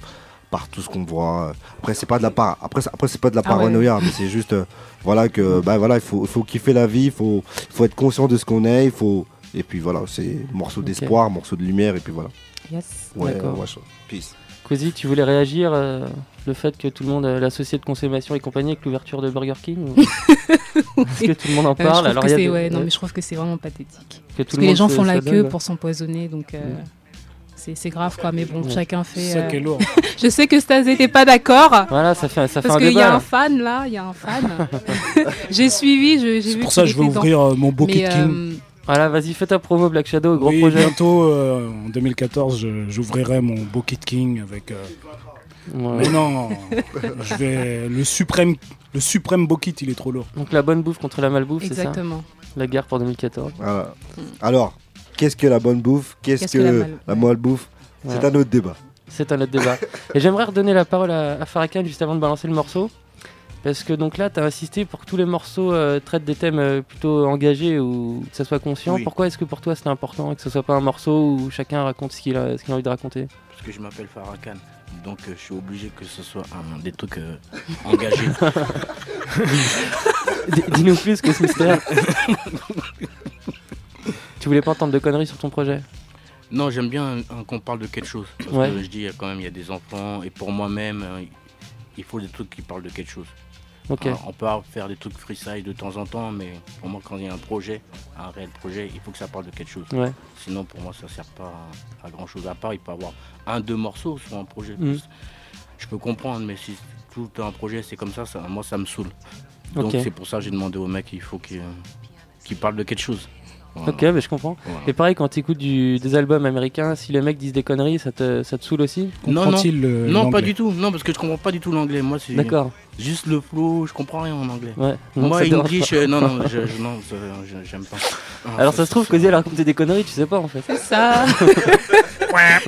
par tout ce qu'on voit. Après c'est pas de la par... après, c'est- après c'est pas de la Ah ouais. paranoïa, mais c'est juste voilà que bah voilà il faut faut kiffer la vie, il faut faut être conscient de ce qu'on est, il faut et puis voilà c'est morceau d'espoir, morceau de lumière et puis voilà. Yes. Ouais, D'accord. ouais, peace. Cozy, tu voulais réagir euh, le fait que tout le monde, euh, l'associé de consommation et compagnie avec l'ouverture de Burger King ou- Est-ce que tout le monde en Euh, parle trouve Alors y a c'est- ouais, non, mais je trouve que c'est vraiment pathétique. Que tout Parce le que les gens font la queue pour s'empoisonner, donc euh, c'est c'est grave quoi. Mais bon, Ouais. chacun fait. C'est est lourd. je sais que Stas n'était pas d'accord. Voilà, ça fait, ça fait Parce qu'il y a un fan là, il y a un fan. j'ai suivi, je- j'ai vu. pour ça que je vais ouvrir, dans- euh, mon Mais, King. euh, Voilà, vas-y, fais ta promo Black Shadow, gros oui, projet. bientôt, euh, en 2014, je- j'ouvrirai mon Bucket King avec. euh, Ouais. Mais non, je vais le suprême, le suprême Bucket, il est trop lourd. Donc la bonne bouffe contre la malbouffe, c'est ça Exactement. La guerre pour 2014. Voilà. Alors, qu'est-ce que la bonne bouffe Qu'est-ce que, que la la, mal- moelle bouffe? C'est un autre débat. C'est un autre débat. Et j'aimerais redonner la parole à, à Farrakhan juste avant de balancer le morceau. Parce que donc là, tu as insisté pour que tous les morceaux euh, traitent des thèmes euh, plutôt engagés ou que ça soit conscient. Oui. Pourquoi est-ce que pour toi c'était important et que ce soit pas un morceau où chacun raconte ce qu'il a, a envie de raconter? Parce que je m'appelle Farrakhan. Donc euh, je suis obligé que ce soit un, des trucs engagés. Dis- Dis-nous plus que ce mystère. tu voulais pas entendre de conneries sur ton projet? Non, j'aime bien qu'on parle de quelque chose. Parce Ouais. que je dis, quand même, il y a des enfants. Et pour moi-même, il faut des trucs qui parlent de quelque chose. Alors, on peut faire des trucs freestyle de temps en temps, mais pour moi, quand il y a un projet, un réel projet, il faut que ça parle de quelque chose. Ouais. Sinon, pour moi, ça sert pas à, à grand chose. À part, il peut y avoir un, deux morceaux sur un projet. Mhm. Je peux comprendre, mais si tout un projet c'est comme ça, ça, moi, ça me saoule. Donc, c'est pour ça que j'ai demandé au mec, il faut qu'il qu'il parle de quelque chose. Voilà. Ok, bah, je comprends. Voilà. Et pareil, quand tu écoutes des albums américains, si les mecs disent des conneries, ça te, ça te saoule aussi Non, non, le- non, pas du tout. Non, parce que je comprends pas du tout l'anglais. Moi, c'est D'accord. juste le flow. Je comprends rien en anglais. Ouais, donc Moi, English, euh, non, non, je, je- non, je- j'aime pas. Alors ça se trouve, Cozy elle a raconté des conneries, tu sais pas en fait. C'est ça.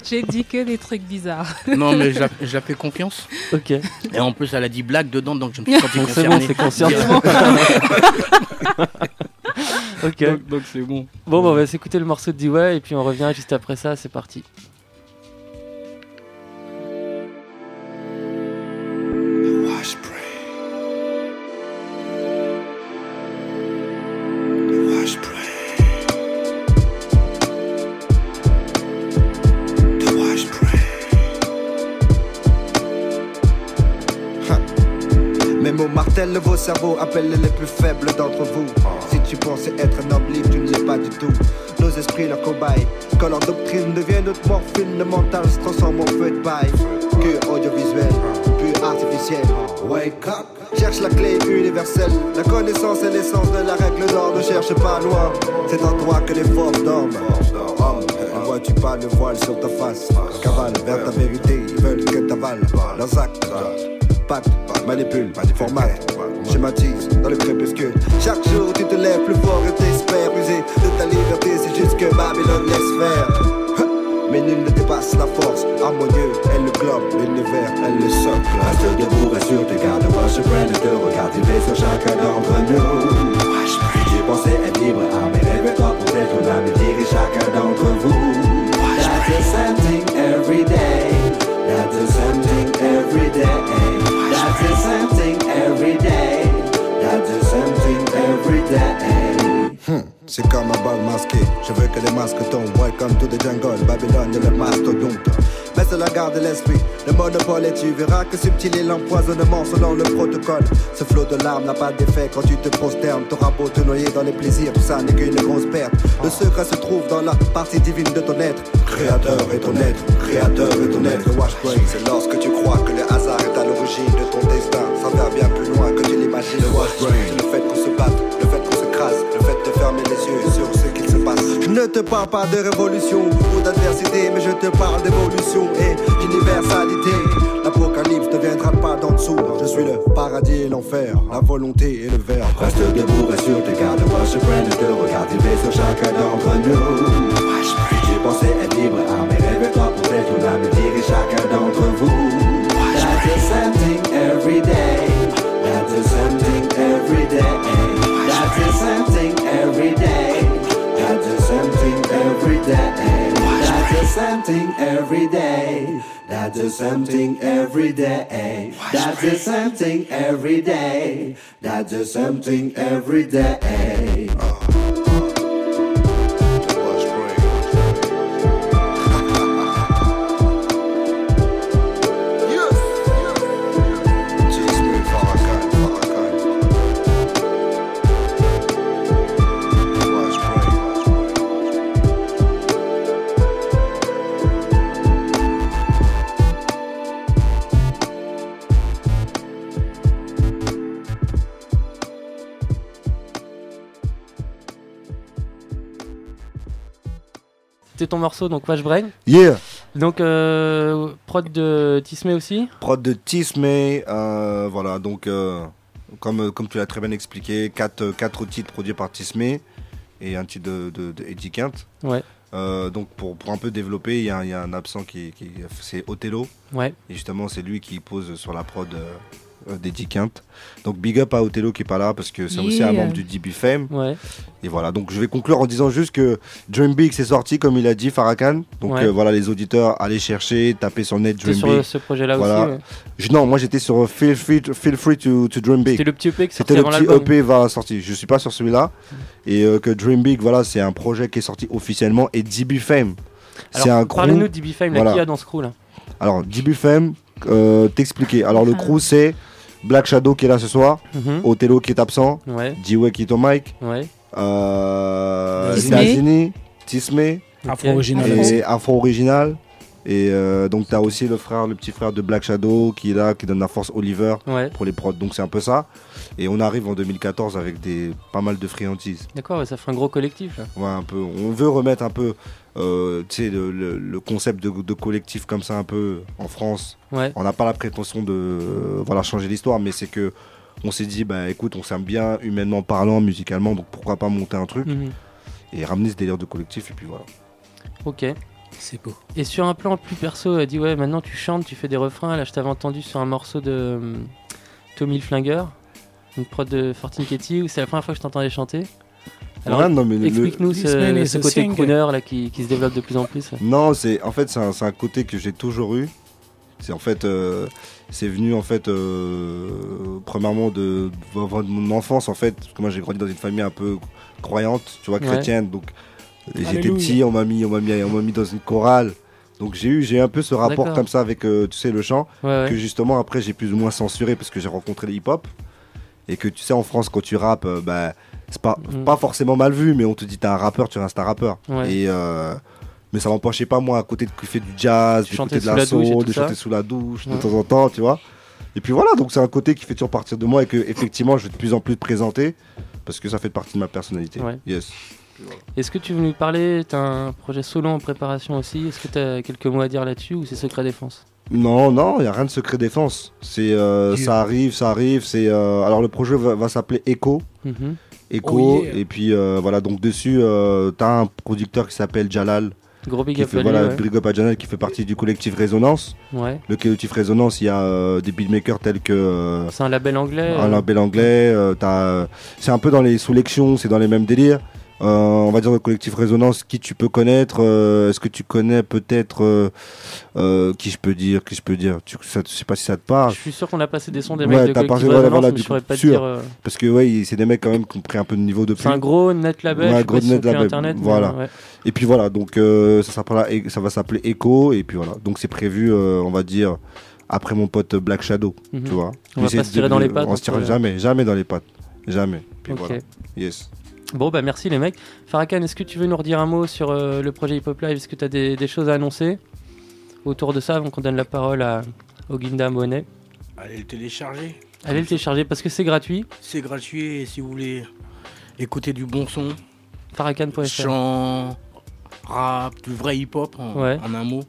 J'ai dit que des trucs bizarres. Non, mais je la- je la fais confiance. Ok. Et en plus, elle a dit blague dedans, donc je me suis senti Donc c'est concerné. bon, c'est conscient. ok. Donc- donc c'est bon. Bon, bah, on va s'écouter le morceau de D-Way et puis on revient juste après ça, c'est parti. Mes mots martèlent vos cerveaux, appellent les plus faibles d'entre vous. Tu pensais être un homme tu ne l'es pas du tout. Nos esprits, leurs cobayes. Quand leur doctrine devient notre morphine, le mental se transforme en feu de paille. Que audiovisuel, pur artificiel. Wake up. Cherche la clé universelle. La connaissance est l'essence de la règle d'or. Ne cherche pas loin. C'est en toi que les forces dorment. Ne vois-tu pas le voile sur ta face? Cavale vers ta vérité, ils veulent que t'avales leurs actes. Pacte, manipule, formate, schématise dans le crépuscule. Chaque jour tu te lèves plus fort et t'espères user de ta liberté. C'est juste que Babylone laisse faire. Mais nul ne dépasse la force harmonieux. Elle le globe, l'univers, elle le socle. Reste debout, rassure tes gardes, wash brain, te regarde vivre sur chacun d'entre nous. J'ai pensé être libre, à mes rêves, toi pour être ton âme et dirige chacun d'entre vous. That's the same thing every day. That's the same C'est comme un bal masqué, je veux que les masques tombent. Welcome to the jungle, Babylone est le mastodonte. Mais cela garde l'esprit. Le monopole et tu verras que subtil est l'empoisonnement selon le protocole. Ce flot de larmes n'a pas d'effet quand tu te prosternes. T'auras beau te noyer dans les plaisirs, tout ça n'est qu'une grosse perte. Le secret se trouve dans la partie divine de ton être. Créateur est ton être, créateur est ton être. C'est lorsque tu crois que le hasard est à l'origine de ton destin. Ça va bien plus loin que tu l'imagines. C'est le fait qu'on se batte, le fait qu'on se crase, le fait de fermer les yeux sur Je ne te parle pas de révolution ou d'adversité, mais je te parle d'évolution et d'universalité. L'apocalypse ne viendra pas d'en dessous. Je suis le paradis et l'enfer, la volonté et le verbe. Reste debout, reste sur tes gardes, Washburn ne te regarde élevé sur chacun d'entre nous. J'ai pensé être libre, mais rêve-toi pour être ton âme et chacun d'entre vous. That's the same thing every day. That's the same thing every day. That's the same thing every day. That's the same thing every day. That's the same thing every day. C'était ton morceau, donc Washbrain. Yeah. Donc, euh, prod de Tismé aussi Prod de Tismé, euh, voilà, donc euh, comme, comme tu l'as très bien expliqué, 4 quatre, titres produits par Tismé et un titre de, de, de Eddie. Ouais. Euh, donc pour, pour un peu développer, il y, a- il y a un absent qui, qui c'est Othello. Ouais. Et justement, c'est lui qui pose sur la prod euh, euh, d'Eddie Quint. Donc big up à Othello qui est pas là parce que c'est aussi un membre du DB Fame. Ouais. Et voilà, donc je vais conclure en disant juste que Dream Big c'est sorti comme il a dit Farrakhan. Donc Ouais. euh, voilà les auditeurs, allez chercher, tapez sur net Dream sur Big. ce projet-là aussi, Voilà. ouais. Je- non, moi j'étais sur Feel Free, to, Feel free to, to Dream Big. C'était le petit EP qui C'était le petit. EP va sortir. Je suis pas sur celui-là. Et euh, que Dream Big, voilà, c'est un projet qui est sorti officiellement. Et DB Fame, c'est un crew. parlez-nous de DB Fame, là, qui y a dans ce crew là? Alors, DB Fame, euh, t'expliquer. Alors, le crew, c'est Black Shadow qui est là ce soir, Mhm. Othello qui est absent, Ouais. Qui est au mic, Ouais. euh, Tismé, Afro Original. et Afro Original. Et euh, donc, t'as aussi le frère, le petit frère de Black Shadow qui est là, qui donne la force Oliver Ouais. pour les prods. Donc, c'est un peu ça. Et on arrive en 2014 avec des, pas mal de friandises. D'accord, ouais, ça fait un gros collectif là. Ouais, un peu. On veut remettre un peu, euh, tu sais, le, le- le concept de, de collectif comme ça un peu en France. Ouais. On n'a pas la prétention de, euh, voilà, changer l'histoire, mais c'est que on s'est dit, bah écoute, on s'aime bien humainement parlant, musicalement, donc pourquoi pas monter un truc Mhm. et ramener ce délire de collectif et puis voilà. Ok. C'est beau. Et sur un plan plus perso, elle dit ouais, maintenant tu chantes, tu fais des refrains. Là, je t'avais entendu sur un morceau de hum, Tommy le Flingueur, une prod de Fortune Ketty, où c'est la première fois que je t'entendais chanter. Alors, Ouais, non, mais explique-nous ce, côté crooner là qui, qui se développe de plus en plus. Non, c'est en fait c'est un, c'est un côté que j'ai toujours eu. C'est en fait euh, c'est venu en fait euh, premièrement de, de- de mon enfance en fait parce que moi j'ai grandi dans une famille un peu croyante, tu vois Ouais. chrétienne donc et j'étais petit, on m'a mis on m'a mis on m'a mis dans une chorale. Donc j'ai eu j'ai un peu ce rapport D'accord. comme ça avec euh, tu sais le chant Ouais, ouais. que justement après j'ai plus ou moins censuré parce que j'ai rencontré le hip-hop et que tu sais en France quand tu rappes euh, bah c'est pas Mm. pas forcément mal vu mais on te dit t'es un rappeur tu restes un rappeur Ouais. et euh, mais ça m'empêchait pas moi à côté de kiffer du jazz Tu d'écouter de la soul de chanter sous la douche Ouais. de temps en temps tu vois et puis voilà donc c'est un côté qui fait toujours partir de moi et que effectivement je vais de plus en plus présenter parce que ça fait partie de ma personnalité Ouais. yes Est-ce que tu veux nous parler T'as un projet solo en préparation aussi? Est-ce que t'as quelques mots à dire là-dessus ou c'est secret défense? Non, non, il n'y a rien de secret défense. C'est, euh, Yeah. Ça arrive, ça arrive. C'est, euh, alors le projet va, va s'appeler Echo. Mhm. Echo. Oh yeah. Et puis euh, voilà, donc dessus, euh, tu as un producteur qui s'appelle Jalal. Gros big up fait, lui, voilà, ouais. big up à Jalal qui fait partie du collectif Résonance. Ouais. Le collectif Résonance, il y a des beatmakers tels que. C'est un label anglais. un label anglais. t'as, c'est un peu dans les sélections, c'est dans les mêmes délires. Euh, on va dire le collectif Résonance, qui tu peux connaître euh, Est-ce que tu connais peut-être euh, euh, qui je peux dire Qui je peux dire? Tu, ça, Je sais pas si ça te parle. Je suis sûr qu'on a passé des sons des Ouais, mecs de collectif voilà, Résonance, voilà, mais je saurais pas sûr. dire. euh, Parce que ouais, c'est des mecs quand même qui ont pris un peu de niveau depuis. C'est un gros net label, Ouais, gros net label. Internet, Voilà. ouais. Et puis voilà, donc euh, ça ça va s'appeler Echo et puis voilà. Donc c'est prévu, on va dire après mon pote Black Shadow, Mhm. tu vois. On va pas se tirer dans les pattes, On se tire jamais, jamais dans les pattes, jamais. Puis Ok. voilà. Yes. Bon, bah merci les mecs. Farrakhan, est-ce que tu veux nous redire un mot sur euh, le projet Hip Hop Live? Est-ce que tu as des, des choses à annoncer autour de ça avant qu'on donne la parole à Oginda Monet Allez le télécharger. Allez le télécharger parce que c'est gratuit. C'est gratuit et si vous voulez écouter du bon son, Farrakhan.fr. chant, rap, du vrai hip-hop en, Ouais. en un mot,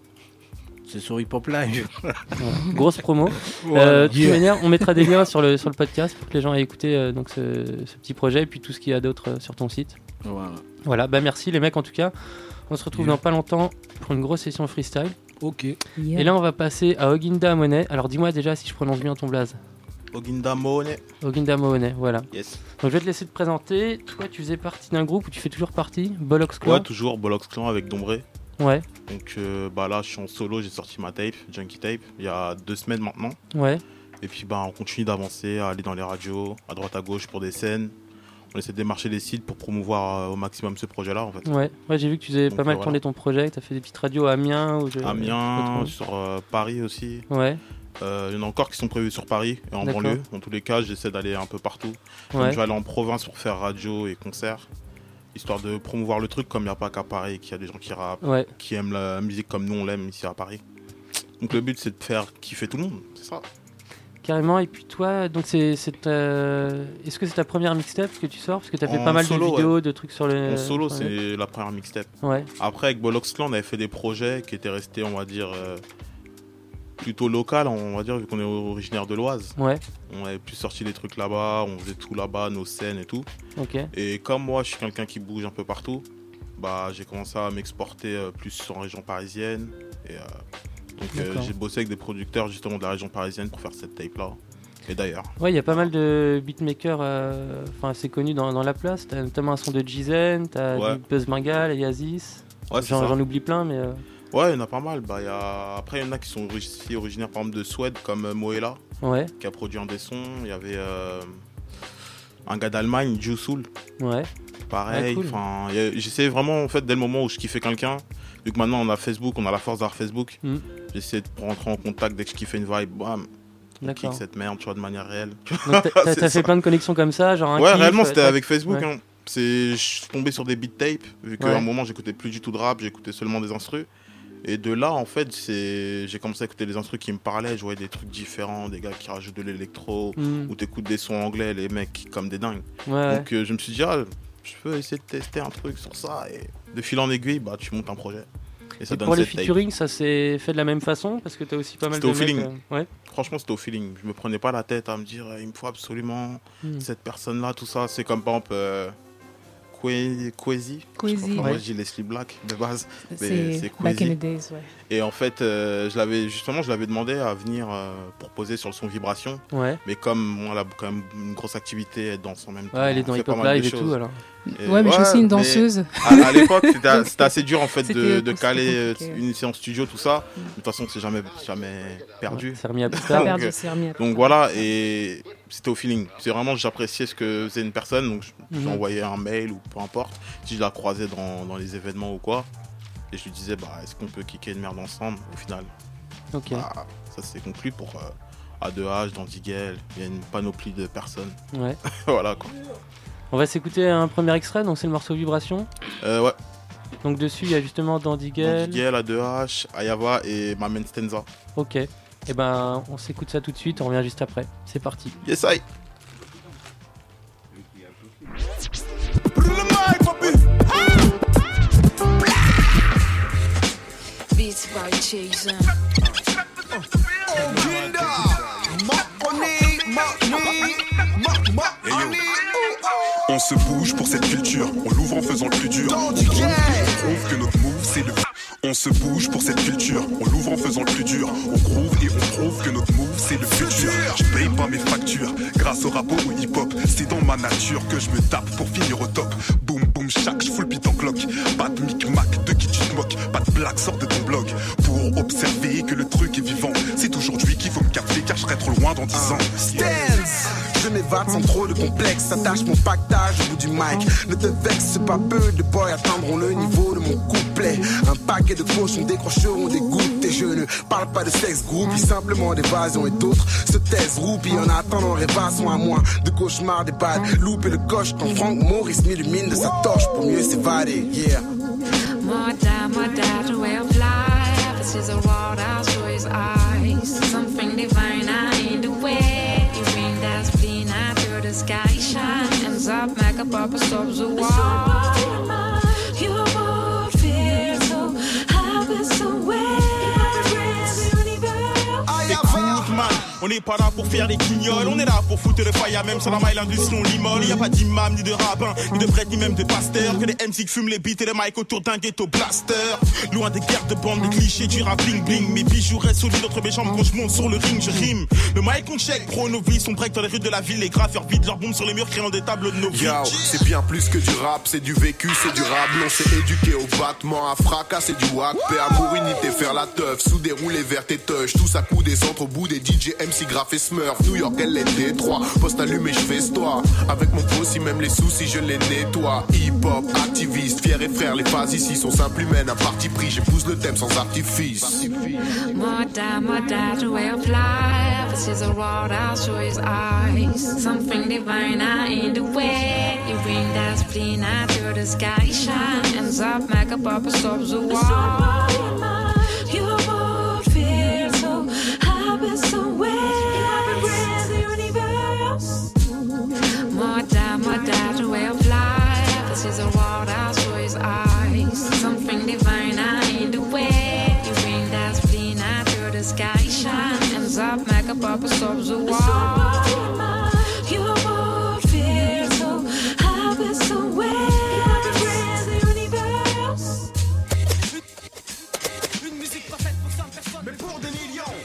c'est sur Hip Hop Live. Grosse promo. Voilà. Euh, de toute manière, on mettra des liens sur le, sur le podcast pour que les gens aient écouté euh, donc ce, ce petit projet et puis tout ce qu'il y a d'autre euh, sur ton site. Voilà. Voilà, bah merci les mecs en tout cas. On se retrouve Yeah. dans pas longtemps pour une grosse session freestyle. Ok. Et là, on va passer à Oginda Monet. Alors dis-moi déjà si je prononce bien ton blaze. Oginda Moone. Oginda Monet, voilà. Yes. Donc je vais te laisser te présenter. Toi, tu faisais partie d'un groupe où tu fais toujours partie? Bollocks Clan? Ouais, toujours Bolox Clan avec Dombré. Ouais. Donc euh, bah là, je suis en solo, j'ai sorti ma tape, Junkie Tape, il y a deux semaines maintenant. Ouais. Et puis bah on continue d'avancer, à aller dans les radios, à droite à gauche pour des scènes. On essaie de démarcher les sites pour promouvoir euh, au maximum ce projet-là en fait. Ouais, ouais j'ai vu que tu faisais Donc, pas mal euh, tourner ton projet. Tu as fait des petites radios à Amiens. Où je... Amiens, sur euh, Paris aussi. Ouais. Il y en a encore qui sont prévus sur Paris et en banlieue. Dans tous les cas, j'essaie d'aller un peu partout. Donc, je vais aller en province pour faire radio et concert, histoire de promouvoir le truc comme il n'y a pas qu'à Paris, qu'il y a des gens qui rappent, Ouais. qui aiment la musique comme nous on l'aime ici à Paris. Donc le but c'est de faire kiffer tout le monde, c'est ça. Carrément. Et puis toi, donc c'est, c'est, euh, est-ce que c'est ta première mixtape que tu sors? Parce que tu as fait En pas mal solo, de vidéos, ouais. de trucs sur le. En solo, c'est la première mixtape. Ouais. Après, avec Bollocks Clan, on avait fait des projets qui étaient restés, on va dire, euh, plutôt local, on va dire, vu qu'on est originaire de l'Oise. Ouais. On avait plus sorti des trucs là-bas, on faisait tout là-bas, nos scènes et tout. Ok. Et comme moi, je suis quelqu'un qui bouge un peu partout, bah, j'ai commencé à m'exporter euh, plus en région parisienne. Et euh, donc, euh, j'ai bossé avec des producteurs justement de la région parisienne pour faire cette tape-là. Et d'ailleurs. Ouais, il y a pas mal de beatmakers euh, assez connus dans, dans la place. T'as notamment un son de Jizen, t'as Ouais. Buzz Mangal, Yazis. Ouais, j'en oublie plein, mais. Ouais, il y en a pas mal. Bah, y a... Après, il y en a qui sont aussi originaires, par exemple, de Suède, comme euh, Moella, Ouais. qui a produit un des sons. Il y avait euh, un gars d'Allemagne, Jusul. Ouais. Pareil. Ouais, cool. Enfin, j'essaie vraiment, en fait, dès le moment où je kiffais quelqu'un, vu que maintenant on a Facebook, on a la force d'avoir Facebook, Mm. j'essaie de rentrer en contact dès que je kiffais une vibe, bam, kick cette merde, tu vois, de manière réelle. T'as, fait plein de connexions comme ça, genre un Ouais, kiff, réellement, c'était avec Facebook. Hein. Je suis tombé sur des beat tapes, vu qu'à un moment, j'écoutais plus du tout de rap, j'écoutais seulement des instrus. Et de là, en fait, j'ai commencé à écouter des instrus qui me parlaient, je voyais des trucs différents, des gars qui rajoutent de l'électro, Mm. ou t'écoutes des sons anglais, les mecs comme des dingues. Ouais, Donc euh, je me suis dit, ah, je peux essayer de tester un truc sur ça, et de fil en aiguille, bah, tu montes un projet. Et ça Et donne pour les featuring, ça s'est fait de la même façon Parce que t'as aussi pas mal de C'était au feeling. euh, Ouais. Franchement, c'était au feeling. Je me prenais pas la tête à me dire, euh, il me faut absolument Hmm. cette personne-là, tout ça. C'est comme par exemple euh, Kwezi. Kwezi. Ouais. je dis Leslie Black de base. mais C'est back in Kwezi. the days, ouais. Et en fait, euh, je l'avais justement, je l'avais demandé à venir euh, pour poser sur le son vibration. Ouais. Mais comme moi, elle a quand même une grosse activité, elle danse en même temps. Ouais, elle est dans fait Hip Hop pas mal de Live et choses. tout, alors. Ouais, mais je suis aussi une danseuse. À, à l'époque, c'était assez dur en fait de, caler euh, compliqué. une séance studio, tout ça. De toute façon, c'est jamais, jamais perdu. c'est remis à plus tard. donc, Perdu, voilà, et c'était au feeling. C'est vraiment, j'appréciais ce que faisait une personne, donc je je lui Mhm. envoyais un mail ou peu importe. Si je la croisais dans, dans les événements ou quoi, et je lui disais, bah, est-ce qu'on peut kicker une merde ensemble au final? Ok. Bah, Ça s'est conclu pour euh, A2H, dans Diguel, il y a une panoplie de personnes. Ouais. voilà quoi. On va s'écouter un premier extrait, donc c'est le morceau Vibration. Euh, ouais. Donc dessus, il y a justement Dandy Dans Girl. Diguel, A2H, Ayava et Mamen Stenza. Ok. Et ben, on s'écoute ça tout de suite, on revient juste après. C'est parti. Yes, I. Beats by Jason. On se bouge pour cette culture, on l'ouvre en faisant le plus dur. On prouve que notre move c'est le. On se bouge pour cette culture, on l'ouvre en faisant le plus dur. On groove et on prouve que notre move c'est le futur. Je paye pas mes factures grâce au rap ou hip hop. C'est dans ma nature que je me tape pour finir au top. Boum boum, je chaque, je full beat en cloque. Pas de mic-mac, de qui tu te moques. Pas de blague, sort de ton blog. Pour observer que le truc est vivant. C'est aujourd'hui qu'il faut me capter car je serai trop loin dans 10 ans. Stance Je m'évade sans trop de complexe Attache mon pactage au bout du mic. Ne te vexe pas peu de boys atteindront le niveau de mon couplet. Un paquet de cochons décrocheront des gouttes. Et je ne parle pas de sexe groupie Simplement d'évasion et d'autres se taisent. Roupies En attendant rêvasson à moins de cauchemars des bad Louper le coche. Quand Franck Maurice m'illumine de sa torche Pour mieux s'évader, yeah up, make a papa on n'est pas là pour faire des guignols, on est là pour foutre le fire, même sur la maille l'industrie on l'immole. Y a pas d'imam, ni de rabbin, ni de prêtre, ni même de pasteur. Que les MC fument les beats et les mics autour d'un ghetto blaster. Loin des guerres de bandes, des clichés, du rap bling bling. Mes bijoux restent solides entre mes jambes quand je monte sur le ring, je rime. Le mic on check, pro on break dans les rues de la ville. Les graffeurs vident leurs bombes sur les murs, créant des tableaux de nos vies. C'est bien plus que du rap, c'est du vécu, c'est du rap. On s'est éduqué au battement, à fracas, c'est du whack. Paix, amour, unité, faire la teuf, sous des roulés vertes et touch. Tous à coups des centres au bout des DJ, Graff et Smurf. New York, est Détroit. Poste allumé, je fais histoire. Avec mon si même les soucis, je les nettoie. Hip-hop, activiste, fier et frère, les phases ici sont simples humaines. Un parti pris, j'épouse le thème sans artifice. More more way of life. This is a world I'll show his eyes. Something divine, I ain't the way. You bring that spleen to the sky. Ends up, make a papa stops the wall. Is a world I'll show his eyes. Something divine, I ain't the way. You bring that spleen out to the sky, shine. Ends up, make a papa stops the wall. You won't feel so happy somewhere.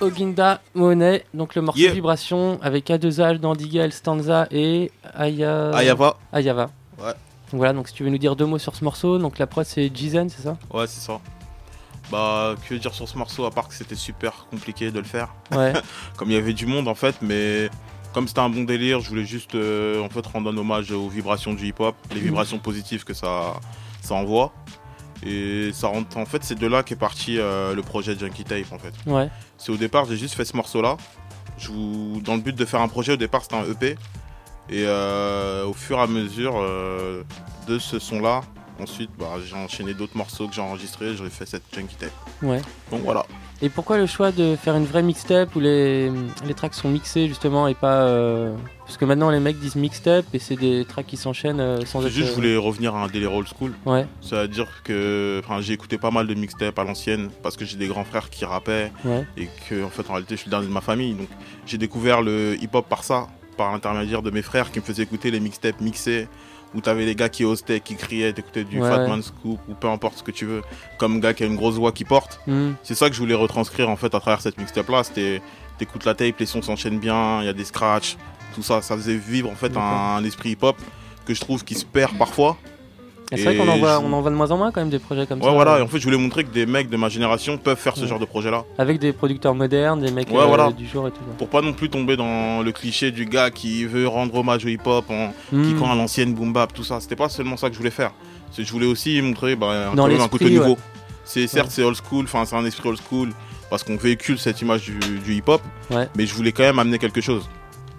Oginda Monet, donc le morceau Yeah. Vibration avec A2H, Dandigal, Stanza et Aya... Ayava. Ayava. Ouais. Donc voilà, donc si tu veux nous dire deux mots sur ce morceau, donc la prod c'est Jizen, c'est ça? Ouais, c'est ça. Bah, que dire sur ce morceau à part que c'était super compliqué de le faire. Ouais. comme il y avait du monde en fait, mais comme c'était un bon délire, je voulais juste euh, en fait rendre un hommage aux vibrations du hip-hop, les Mhm. vibrations positives que ça, ça envoie. Et ça rentre, en fait, c'est de là qu'est parti euh, le projet Junkie Tape en fait. Ouais. C'est au départ, j'ai juste fait ce morceau-là. Je vous- Dans le but de faire un projet, au départ, c'était un EP. Et euh, au fur et à mesure euh, de ce son-là, ensuite, bah, j'ai enchaîné d'autres morceaux que j'ai enregistrés. J'ai fait cette Junkie Tape. Ouais. Donc voilà. Et pourquoi le choix de faire une vraie mixtape où les, les tracks sont mixés justement et pas. euh, Parce que maintenant les mecs disent mixtape et c'est des tracks qui s'enchaînent sans C'est être. juste, je voulais revenir à un délire old school. Ouais. C'est-à-dire que j'ai écouté pas mal de mixtapes à l'ancienne parce que j'ai des grands frères qui rappaient Ouais. et que en fait en réalité je suis le dernier de ma famille. Donc j'ai découvert le hip-hop par ça, par l'intermédiaire de mes frères qui me faisaient écouter les mixtapes mixés où t'avais les gars qui hostaient, qui criaient, t'écoutais du Ouais, Fat ouais. Man Scoop ou peu importe ce que tu veux, comme gars qui a une grosse voix qui porte. Mhm. C'est ça que je voulais retranscrire en fait à travers cette mixtape là. C'était t'écoutes la tape, les sons s'enchaînent bien, il y a des scratchs, tout ça, ça faisait vivre en fait un, esprit hip-hop que je trouve qui se perd parfois. Et C'est vrai qu'on en, Et voit, je- on en voit de moins en moins quand même des projets comme Ouais, ça. voilà, euh, et en fait, je voulais montrer que des mecs de ma génération peuvent faire ce Ouais. genre de projet-là. Avec des producteurs modernes, des mecs Ouais, euh, voilà. du jour et tout. ça. Pour pas non plus tomber dans le cliché du gars qui veut rendre hommage au hip-hop en Mm. kickant à l'ancienne boom bap, tout ça. C'était pas seulement ça que je voulais faire. Je voulais aussi montrer bah, même un côté nouveau. ouais. C'est certes Ouais. c'est old school, enfin c'est un esprit old school parce qu'on véhicule cette image du, du hip-hop, Ouais. mais je voulais quand même amener quelque chose.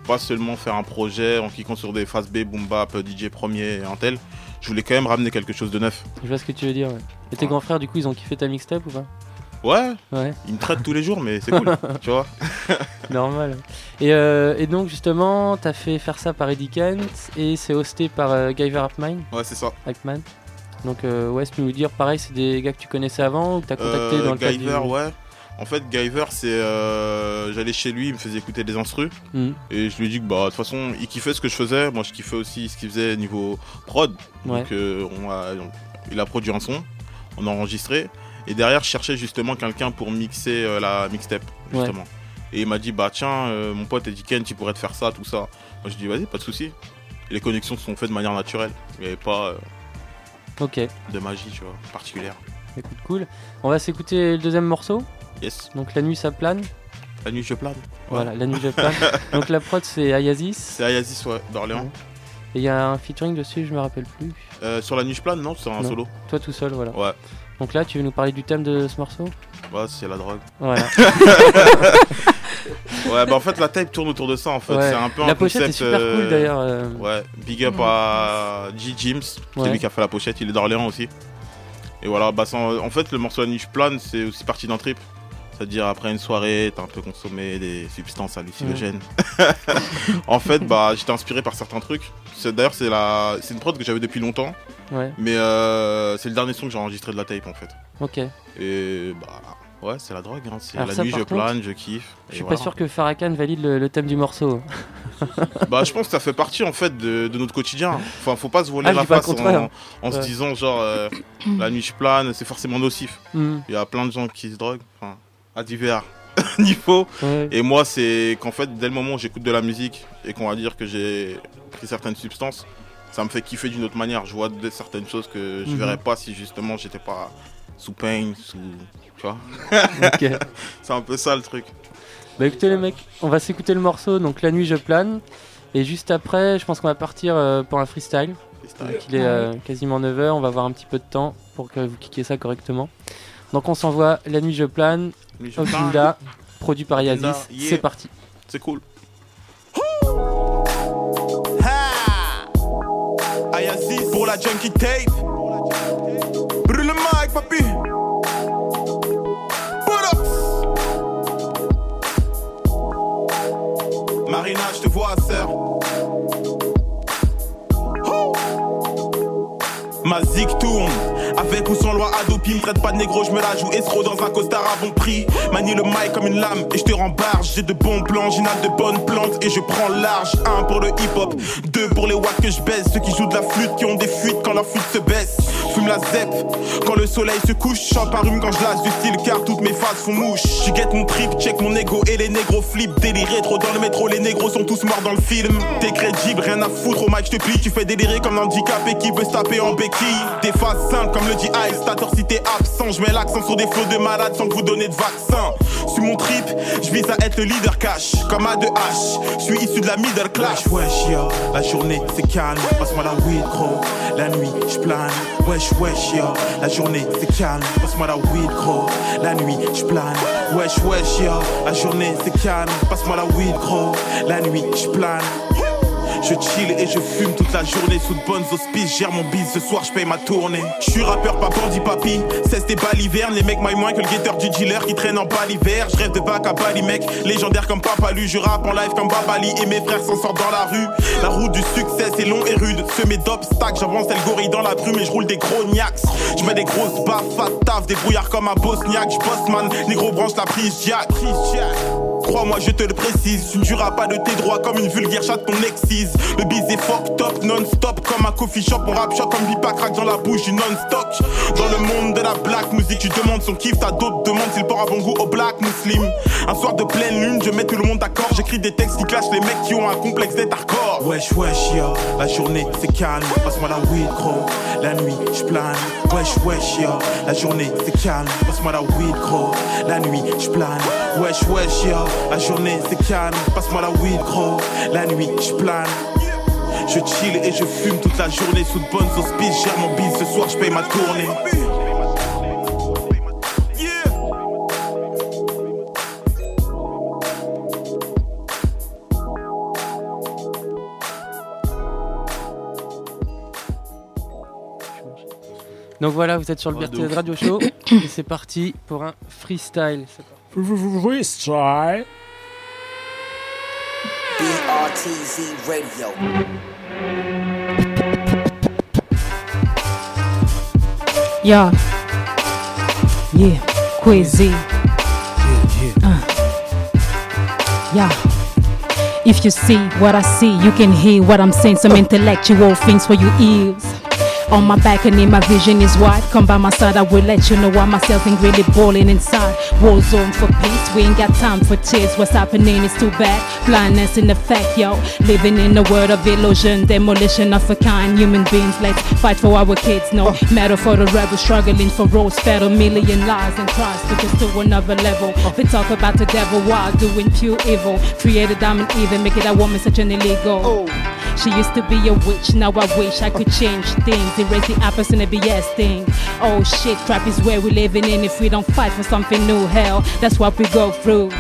Pas seulement faire un projet en kickant sur des phases B, boom bap, DJ premier, un tel. Je voulais quand même ramener quelque chose de neuf. Je vois ce que tu veux dire. ouais. Et tes grands frères, du coup, ils ont kiffé ta mixtape ou pas? Ouais, Ouais. ils me traitent tous les jours, mais c'est cool, tu vois. Normal. Et, euh, et donc, justement, t'as fait faire ça par Eddie Kent et c'est hosté par euh, Guyver. Ouais, c'est ça. Hackman. Donc, euh, ouais, tu peux nous dire, pareil, c'est des gars que tu connaissais avant ou que t'as contacté Euh, dans le cadre Guyver, du... ouais. En fait, Guyver, c'est. euh, J'allais chez lui, il me faisait écouter des instrus. Mhm. Et je lui ai dit que, bah, de toute façon, il kiffait ce que je faisais. Moi, je kiffais aussi ce qu'il faisait niveau prod. Ouais. Donc, euh, on a- il a produit un son, on a enregistré. Et derrière, je cherchais justement quelqu'un pour mixer euh, la mixtape, Ouais. justement. Et il m'a dit, bah, tiens, mon pote Eddie Kent, il pourrait te faire ça, tout ça. Moi, je dis, vas-y, pas de souci. Les connexions se sont faites de manière naturelle. Il n'y avait pas. de magie, tu vois, particulière. Écoute, cool. On va s'écouter le deuxième morceau. Yes. Donc la nuit ça plane. La nuit je plane. Voilà, la nuit je plane. Donc la prod c'est Ayazis. C'est Ayazis, ouais, d'Orléans. Et il y a un featuring dessus, je me rappelle plus. Euh, sur la nuit je plane, non, c'est un Non. solo. Toi tout seul, voilà. Ouais. Donc là, tu veux nous parler du thème de ce morceau? Ouais, c'est la drogue. Voilà. ouais, bah en fait, la tape tourne autour de ça en fait. Ouais. C'est un peu La un pochette est super cool, d'ailleurs, euh. Ouais, big up à G. James, c'est Ouais. lui qui a fait la pochette, il est d'Orléans aussi. Et voilà, bah, en fait, le morceau La Nuit je plane, c'est aussi parti d'un trip. C'est-à-dire, après une soirée, t'as un peu consommé des substances hallucinogènes. en fait, bah, j'étais inspiré par certains trucs. D'ailleurs, c'est la... c'est une prod que j'avais depuis longtemps. Ouais. Mais euh, c'est le dernier son que j'ai enregistré de la tape en fait. Ok. Et bah, ouais, c'est la drogue. Hein. C'est la ça, nuit, je contre, plane, je kiffe. Je suis voilà. pas sûr que Farrakhan valide le, le thème du morceau. Bah, je pense que ça fait partie en fait de, de notre quotidien. Enfin, faut pas se voiler Ah, la face en, se disant genre euh, la nuit je plane, c'est forcément nocif. Mhm. Il y a plein de gens qui se droguent, enfin, à divers niveaux. Ouais. Et moi, c'est qu'en fait, dès le moment où j'écoute de la musique et qu'on va dire que j'ai pris certaines substances, ça me fait kiffer d'une autre manière. Je vois de- certaines choses que je Mhm. verrais pas si justement j'étais pas sous pain, sous. Tu vois Ok. C'est un peu ça le truc. Bah écoutez les mecs, on va s'écouter le morceau, donc La nuit je plane. Et juste après, je pense qu'on va partir euh, pour un freestyle. Donc il est euh, quasiment 9h, on va avoir un petit peu de temps pour que vous kickiez ça correctement. Donc on s'envoie La nuit je plane, Okinda, produit par Yazis. yeah. C'est parti. C'est cool. Ayazis pour la junkie tape. Brûle le mic. Put up. Marina, je te vois, sœur. Ma zig tourne, avec ou sans loi Adopi, me traite pas de négro, je me la joue escroc dans un costard à bon prix. Manie le mic comme une lame et je te rembarge. J'ai de bons plans, j'inhale de bonnes plantes et je prends large. Un pour le hip hop, deux pour les watts que je baisse. Ceux qui jouent de la flûte, qui ont des fuites quand leur flûte se baisse. Fume la zep quand le soleil se couche. Chante par rhume quand je lasse du style car toutes mes phases font mouche. J'y guette mon trip, check mon ego et les négros flip. Déliré trop dans le métro, les négros sont tous morts dans le film. T'es crédible, rien à foutre au mic, je te plie. Tu fais délirer comme handicapé qui veut se taper en béquille? Des phases simples comme le dit Ice, t'as tort si t'es absent. Je mets l'accent sur des flots de malades sans que vous donner de vaccin. Sur mon trip, je vise à être le leader cash, comme A2H. Je suis issu de la middle class. Wesh, yo, la journée c'est calme. Passe-moi la weed. La nuit, je plane. Wesh, yo, la journée c'est calme. Passe-moi la weed, gros. La nuit, je plane. Wesh, wesh, yo, la journée c'est calme. Passe-moi la weed, gros. La nuit, je plane. Je chill et je fume toute la journée sous de bonnes auspices. Gère mon bise ce soir, je paye ma tournée. Je suis rappeur, pas bandit, papy. Cesse tes baliverne, les mecs maillent moins que le guetteur du dealer qui traîne en bas l'hiver. Je rêve de bac à Bali, mec. Légendaire comme Papalu, je rappe en live comme Babali et mes frères s'en sortent dans la rue. La route du succès, c'est long et rude. Semé d'obstacles, j'avance tel gorille dans la brume et je roule des gros niax. Je mets des grosses baffes, fat taf, des brouillards comme un Bosniaque. Je bosse, man, négro branche la prise, jack. Crois-moi, je te le précise, tu ne jureras pas de tes droits comme une vulgaire chatte ton excise. Le bise est fuck top, non-stop, comme un coffee shop, on rap shop comme pipa crack dans la bouche du non-stock. Dans le monde de la black music, tu demandes son kiff, t'as d'autres demandes s'il porte à bon goût au black muslim. Un soir de pleine lune, je mets tout le monde d'accord, j'écris des textes qui clashent les mecs qui ont un complexe d'être hardcore. Wesh, wesh, yo, la journée c'est calme, passe-moi la weed, gros. La nuit, je plane. Wesh, wesh, yo, la journée c'est calme, passe-moi la weed, gros. La nuit, je plane. Wesh, wesh, yo, la journée c'est calme, passe-moi la weed, gros. La nuit, je plane. Je chill et je fume toute la journée sous de bonnes auspices. Gère mon bise ce soir, je paye ma tournée. Donc voilà, vous êtes sur le ouf. Radio Show. et c'est parti pour un freestyle. C'est parti. Freestyle. BRTZ Radio. Yeah. Yeah. Crazy. Uh. Yeah. If you see what I see, you can hear what I'm saying. Some intellectual things for your ears. On my back and in my vision is wide. Come by my side, I will let you know why myself ain't really boiling inside. War zone for peace, we ain't got time for tears. What's happening is too bad. Blindness in effect, yo. Living in a world of illusion, demolition of a kind. Human beings, let's fight for our kids. No matter for the rebels struggling for roles, fed a million lies and tries to us to another level. We talk about the devil while doing pure evil. Create a diamond even, make it a woman such an illegal. Oh. She used to be a witch, now I wish I could change things. Erase the apples and the BS thing. Oh shit, crap is where we're living in. If we don't fight for something new, hell, that's what we go through.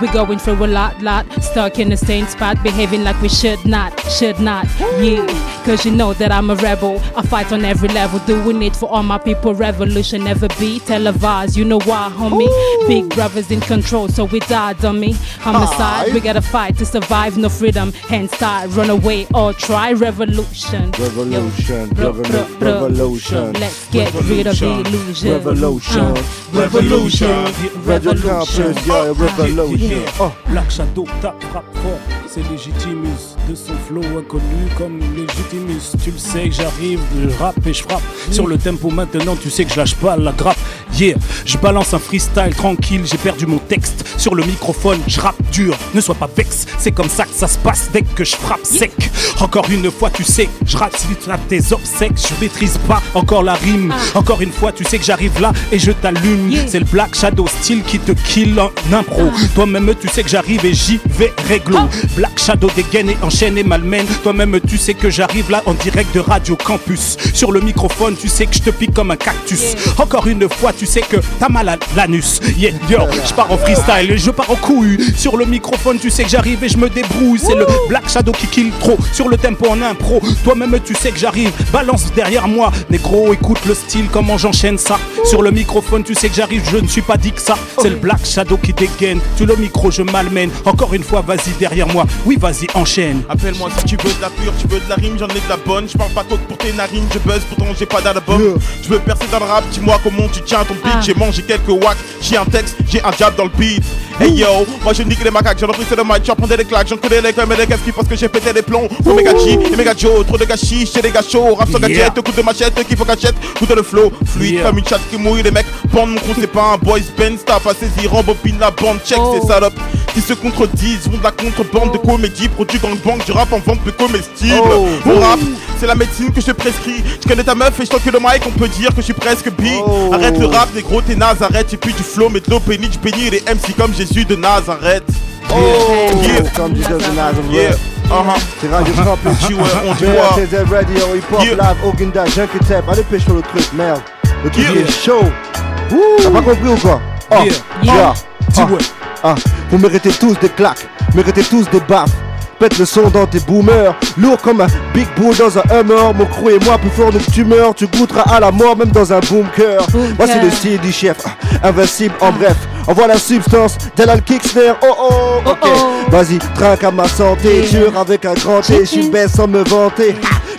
We going through a lot, lot, stuck in the same spot, behaving like we should not, should not, yeah. Cause you know that I'm a rebel. I fight on every level, doing it for all my people. Revolution never be televised. You know why, homie? Big brothers in control, so we die, dummy. Homicide, we gotta fight to survive, no freedom. Hands tied, run away or try revolution. Revolution, Bro, revolu- bro, bro. revolution. Let's get rid of the illusion. Revolution. Uh, Revolution. Radio Campus, yeah, revolution. Yeah. Oh. Black Shadow tape frappe fort, c'est Legitimus De son flow inconnu comme Legitimus. Tu le sais que j'arrive, je rappe et je frappe. Sur le tempo maintenant tu sais que je lâche pas la grappe. Yeah, je balance un freestyle tranquille J'ai perdu mon texte. Sur le microphone Je rappe dur, ne sois pas vexe C'est comme ça que ça se passe dès que je frappe sec. Encore une fois tu sais, je rate tes obsèques. Je maîtrise pas encore la rime. Encore une fois tu sais que j'arrive là et je t'allume. C'est le Black Shadow style qui te kill en impro Toi-même tu sais que j'arrive et j'y vais réglo. Black Shadow dégaine et enchaîne et malmène. Toi-même tu sais que j'arrive là en direct de Radio Campus. Sur le microphone tu sais que je te pique comme un cactus. Encore une fois tu sais que t'as mal à l'anus. Yeah yo, je pars en freestyle et je pars en couille. Sur le microphone tu sais que j'arrive et je me débrouille. C'est le Black Shadow qui kill trop. Sur le tempo en impro Toi-même tu sais que j'arrive. Balance derrière moi. Négro écoute le style comment j'enchaîne ça. Sur le microphone tu sais que j'arrive. Je ne suis pas dit que ça C'est le Black Shadow qui dégaine. Sur le micro je malmène Encore une fois vas-y derrière moi Oui vas-y enchaîne Appelle-moi si tu veux de la pure, tu veux de la rime, j'en ai de la bonne. Je parle pas trop pour tes narines, je buzz, pourtant j'ai pas d'album. Je veux percer dans le rap, dis-moi comment tu tiens ton beat. J'ai mangé quelques wacks, j'ai un texte, j'ai un jab dans le beat. Hey yo, moi je nique les macaques, j'en ai le mic, j'en prends des claques, j'en connais les comme les qui parce que j'ai pété les plombs. Pour méga G et méga Joe, trop de gâchis, chez les gars chauds, rap sans Yeah. gadget, coup de machette, qu'il faut gâchette, coup de le flow, fluide Yeah. comme une chatte qui mouille, les mecs pendent mon c'est pas un boys band, t'as pas saisi, rembobine la bande, check ces salopes qui se contredisent, vont de la contrebande de comédie, produit gangbang, du rap en vente peu comestible. Oh. Mon rap, c'est la médecine que je prescris. Je connais ta meuf et je que le mic, on peut dire que je suis presque bi. Arrête le rap, négro, t'es naze, arrête. Et puis du flow, mais de l'eau, péniche, je bénis les MC comme Jésus de Nazareth. Oh, comme disait The Nazareth. Yeah. Uh-huh. C'est Radio. Tu vois, on dit quoi? BRTZ Radio, hip hop, Yeah. live, Oginda, Junkie Tap. Allez, pêche sur le truc, merde. Le truc Yeah. est chaud. T'as pas compris ou quoi? Oh, Yeah. Ah. ouais. Ah, vous méritez tous des claques, méritez tous des baffes. Pète le son dans tes boomers, lourd comme un big bull dans un hummer. Mon crew et moi plus fort donc tu meurs, tu goûteras à la mort même dans un bunker. Moi c'est le style du chef, ah, invincible en bref. Envoie la substance, Jalal Kicksnare, oh oh, ok. Vas-y, trinque à ma santé, jure avec un grand T, j'suis baisse sans me vanter.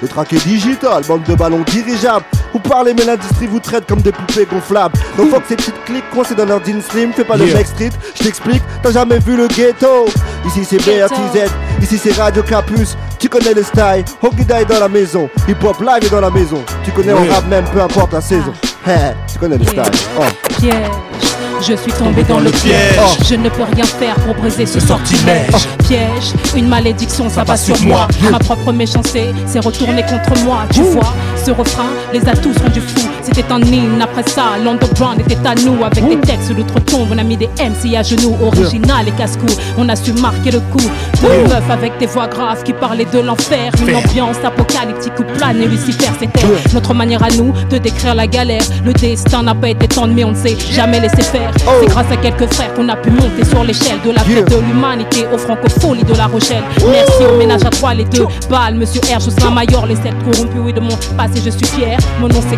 Le track est digital, bande de ballons dirigeables. Vous parlez, mais l'industrie vous traite comme des poupées gonflables. Donc faut que ces petites clics coincées dans leur jean slim, fais pas le Yeah. mec street, je t'explique, t'as jamais vu le ghetto. Ici c'est BRTZ, ici c'est Radio Campus, tu connais le style. Hogida est dans la maison, hip hop live est dans la maison. Tu connais on rap même, peu importe la saison. Hey, tu connais le style. Oh. piège. Je suis tombé dans le piège. Je ne peux rien faire pour briser ce sortilège. Piège, une malédiction, ça va sur moi. Ma propre méchanceté s'est retournée contre moi. Tu vois, ce refrain les a tous rendus fous. C'était un hymne. Après ça, l'underground était à nous. Avec des textes d'outre-tombe, on a mis des MC à genoux. Original et casse-cou, on a su marquer le coup. Deux meufs avec des voix graves qui parlaient de l'enfer. Une ambiance apocalyptique où plane et Lucifer. C'était notre manière à nous de décrire la galère. Le destin n'a pas été tendre, mais on ne s'est jamais laissé faire. C'est grâce à quelques frères qu'on a pu monter sur l'échelle de la fête de l'humanité aux francopholies de La Rochelle. Merci au ménage à trois, les deux balles. Monsieur R, Jocelyn Mayor, les sept corrompus, oui, de mon passé, je suis fier. Mon nom c'est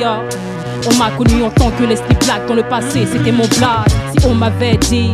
yo. On m'a connu en tant que l'esprit black dans le passé, c'était mon blague. Si on m'avait dit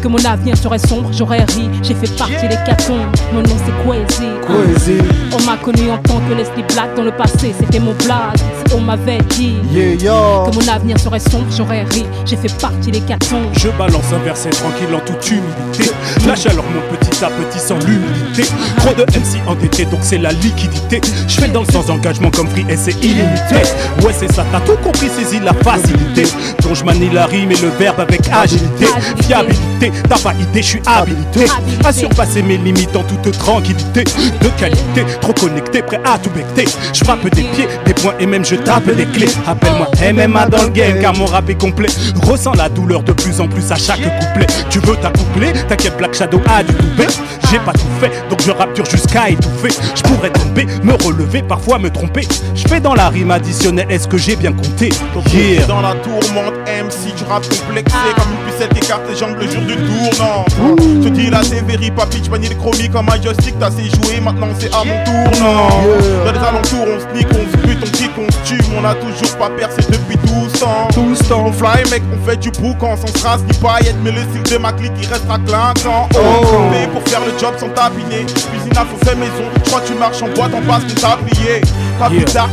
que mon avenir serait sombre, j'aurais ri. J'ai fait partie des cartons. Mon nom c'est Quasi. Quasi. On m'a connu en tant que Leslie Black dans le passé, c'était mon blaze. On m'avait dit Yeah, yo. que mon avenir serait sombre, j'aurais ri. J'ai fait partie des cartons. Je balance un verset tranquille en toute humilité. La chaleur monte petit à petit sans l'humilité. Trop de MC endettés, donc c'est la liquidité. Je fais dans le sans engagement comme free et c'est illimité. Ouais, c'est ça, t'as tout compris, saisis la facilité. Donc je manie la rime et le verbe avec agilité. Fiabilité, t'as pas idée, je suis habilité. À surpasser mes limites en toute tranquillité. De qualité, trop connecté, prêt à tout becter. Je frappe des pieds, des points et même je tape des clés. Appelle-moi MMA dans le game car mon rap est complet. Ressens la douleur de plus en plus à chaque couplet. Tu veux t'accoupler T'inquiète, Black Shadow a du toupet. J'ai pas tout fait, donc je rappe dur jusqu'à étouffer. Je pourrais tomber, me relever, parfois me tromper. Je fais dans la rime additionnelle, est-ce que j'ai bien compté? Yeah. Dans la tourmente, MC, tu rap complexé Comme une pucette écarte les jambes le jour du tournant. Je dis là c'est very papi, tu manies le chromie comme un joystick T'as assez joué, maintenant c'est à mon tour non Dans les alentours on se nique, on se bute, on kick, on se tue On a toujours pas percé depuis 12 ans. 12 ans. On fly mec, on fait du boucan sans strass ni paillettes Mais le style de ma clique il restera clinquant. Oh, pour faire le job sans tapiner. Cuisine à faux fait maison, je crois que tu marches en boîte, en passe qu'on t'a plié Pas plus tard